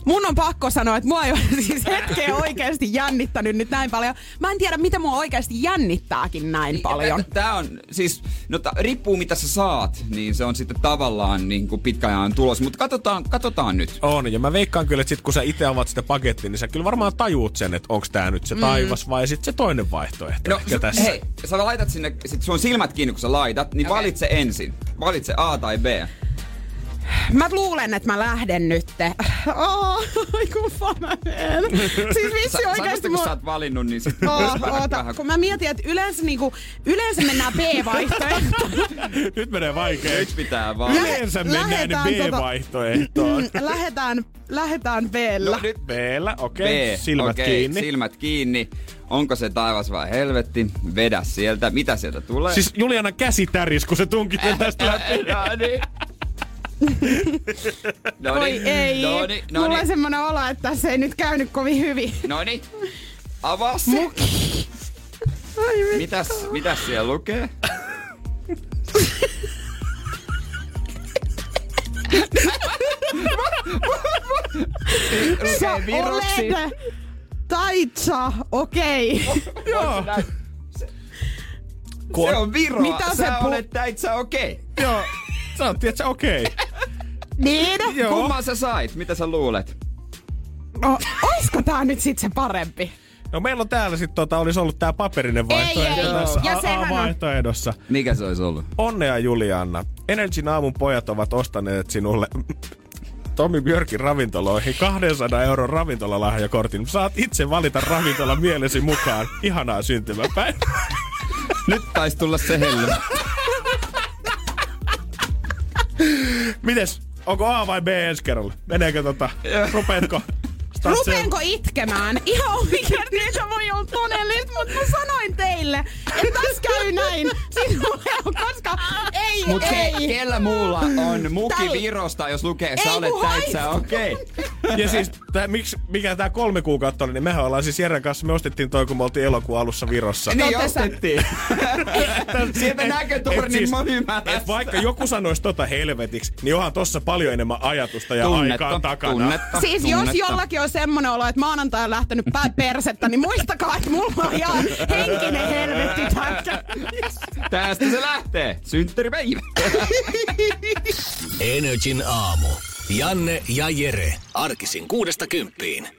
Mun on pakko sanoa, että mua ei ole (laughs) siis hetkeä oikeasti jännittänyt nyt näin paljon. Mä en tiedä, mitä mua oikeasti jännittääkin näin paljon. Tää on, siis, no ta, riippuu mitä sä saat, niin se on sitten tavallaan niin kuin pitkän ajan tulos. Mutta katsotaan, katsotaan nyt. On, ja mä veikkaan kyllä, että sit kun sä itse avaat sitä pakettia, niin sä kyllä varmaan tajuut sen, että onko tää nyt se taivas vai sitten se toinen vaihtoehto No, ehkä s- tässä. hei, sä laitat sinne, sit sun silmät kiinni kun sä laitat, niin okay. valitse ensin. Valitse A tai B. Mä luulen, että mä lähden nyt. Oh, (laughs) ai kun mä menen. Siis vitsi Sä, sanosta, oikeasti kun mua... sä oot valinnut, niin sit Oh, oota, (laughs) vähän- kun mä mietin, että yleensä, niinku, yleensä mennään B-vaihtoehtoon. (laughs) Nyt menee vaikea. Nyt pitää vaan. Lähe- Yleensä mennään lähetään B-vaihtoehtoon. Mm, lähetään, lähetään B-llä. No nyt B-llä, okei. B. Silmät Okei, kiinni. Silmät kiinni. Onko se taivas vai helvetti? Vedä sieltä. Mitä sieltä tulee? Siis Juliana käsi täris, kun se tunki sen tästä läpi. No niin. (laughs) No Oi niin. ei. No niin, no Mulla on niin. semmonen olo, että se ei nyt käynyt kovin hyvin. No niin. Avaa se. Ai vittu. Mitäs, mitäs siellä lukee? Sä viroksi. olet taitsa, okei. Joo. Se on Viroa. Mitä Sä se olet täitsä okei. Joo. Sä oot, tiedätkö, okei. (laughs) Niin? Joo. Kumman sä sait? Mitä sä luulet? No, oisko tää nyt sit se parempi? No meillä on täällä sitten tota, olisi ollut tää paperinen vaihtoehto ei. tässä Ja A- sehän on- A-vaihtoehdossa. Mikä se olisi ollut? Onnea Julianna. Energin aamun pojat ovat ostaneet sinulle (laughs) Tomi Björkin ravintoloihin 200 euron ravintolalahjakortin. Saat itse valita ravintola mielesi mukaan. Ihanaa syntymäpäivää. Nyt taisi tulla se hellä. (laughs) Mites? Onko A vai B ensi kerralla? Meneekö tota? Rupeetko? Start Rupeenko itkemään? Ihan oikeasti, (laughs) se voi olla todellista, mutta mä sanoin teille, että tässä käy näin. Sinulle on, koska ei, Mut ei. ke, kellä muulla on muki Virosta, jos lukee sä Ei, olet täitsä okei. Ja siis, tää, miksi, mikä tää kolme kuukautta oli, niin mehän ollaan siis Jeren kanssa, me ostettiin toi, kun me oltiin elokuun alussa Virossa. Niin sä- ostettiin. (laughs) Sieltä näkötornin siis-. Et vaikka joku sanoisi tota helvetiksi, niin onhan tossa paljon enemmän ajatusta ja aikaa takana. Siis tunnetta, tunnetta. jos jollakin on semmonen olo, että maanantai on lähtenyt pää persettä, niin muistakaa, että mulla on ihan henkinen helvetti tässä. Tästä se lähtee. Synttäripäivä. Energin aamu. Janne ja Jere. Arkisin kuudesta kymppiin.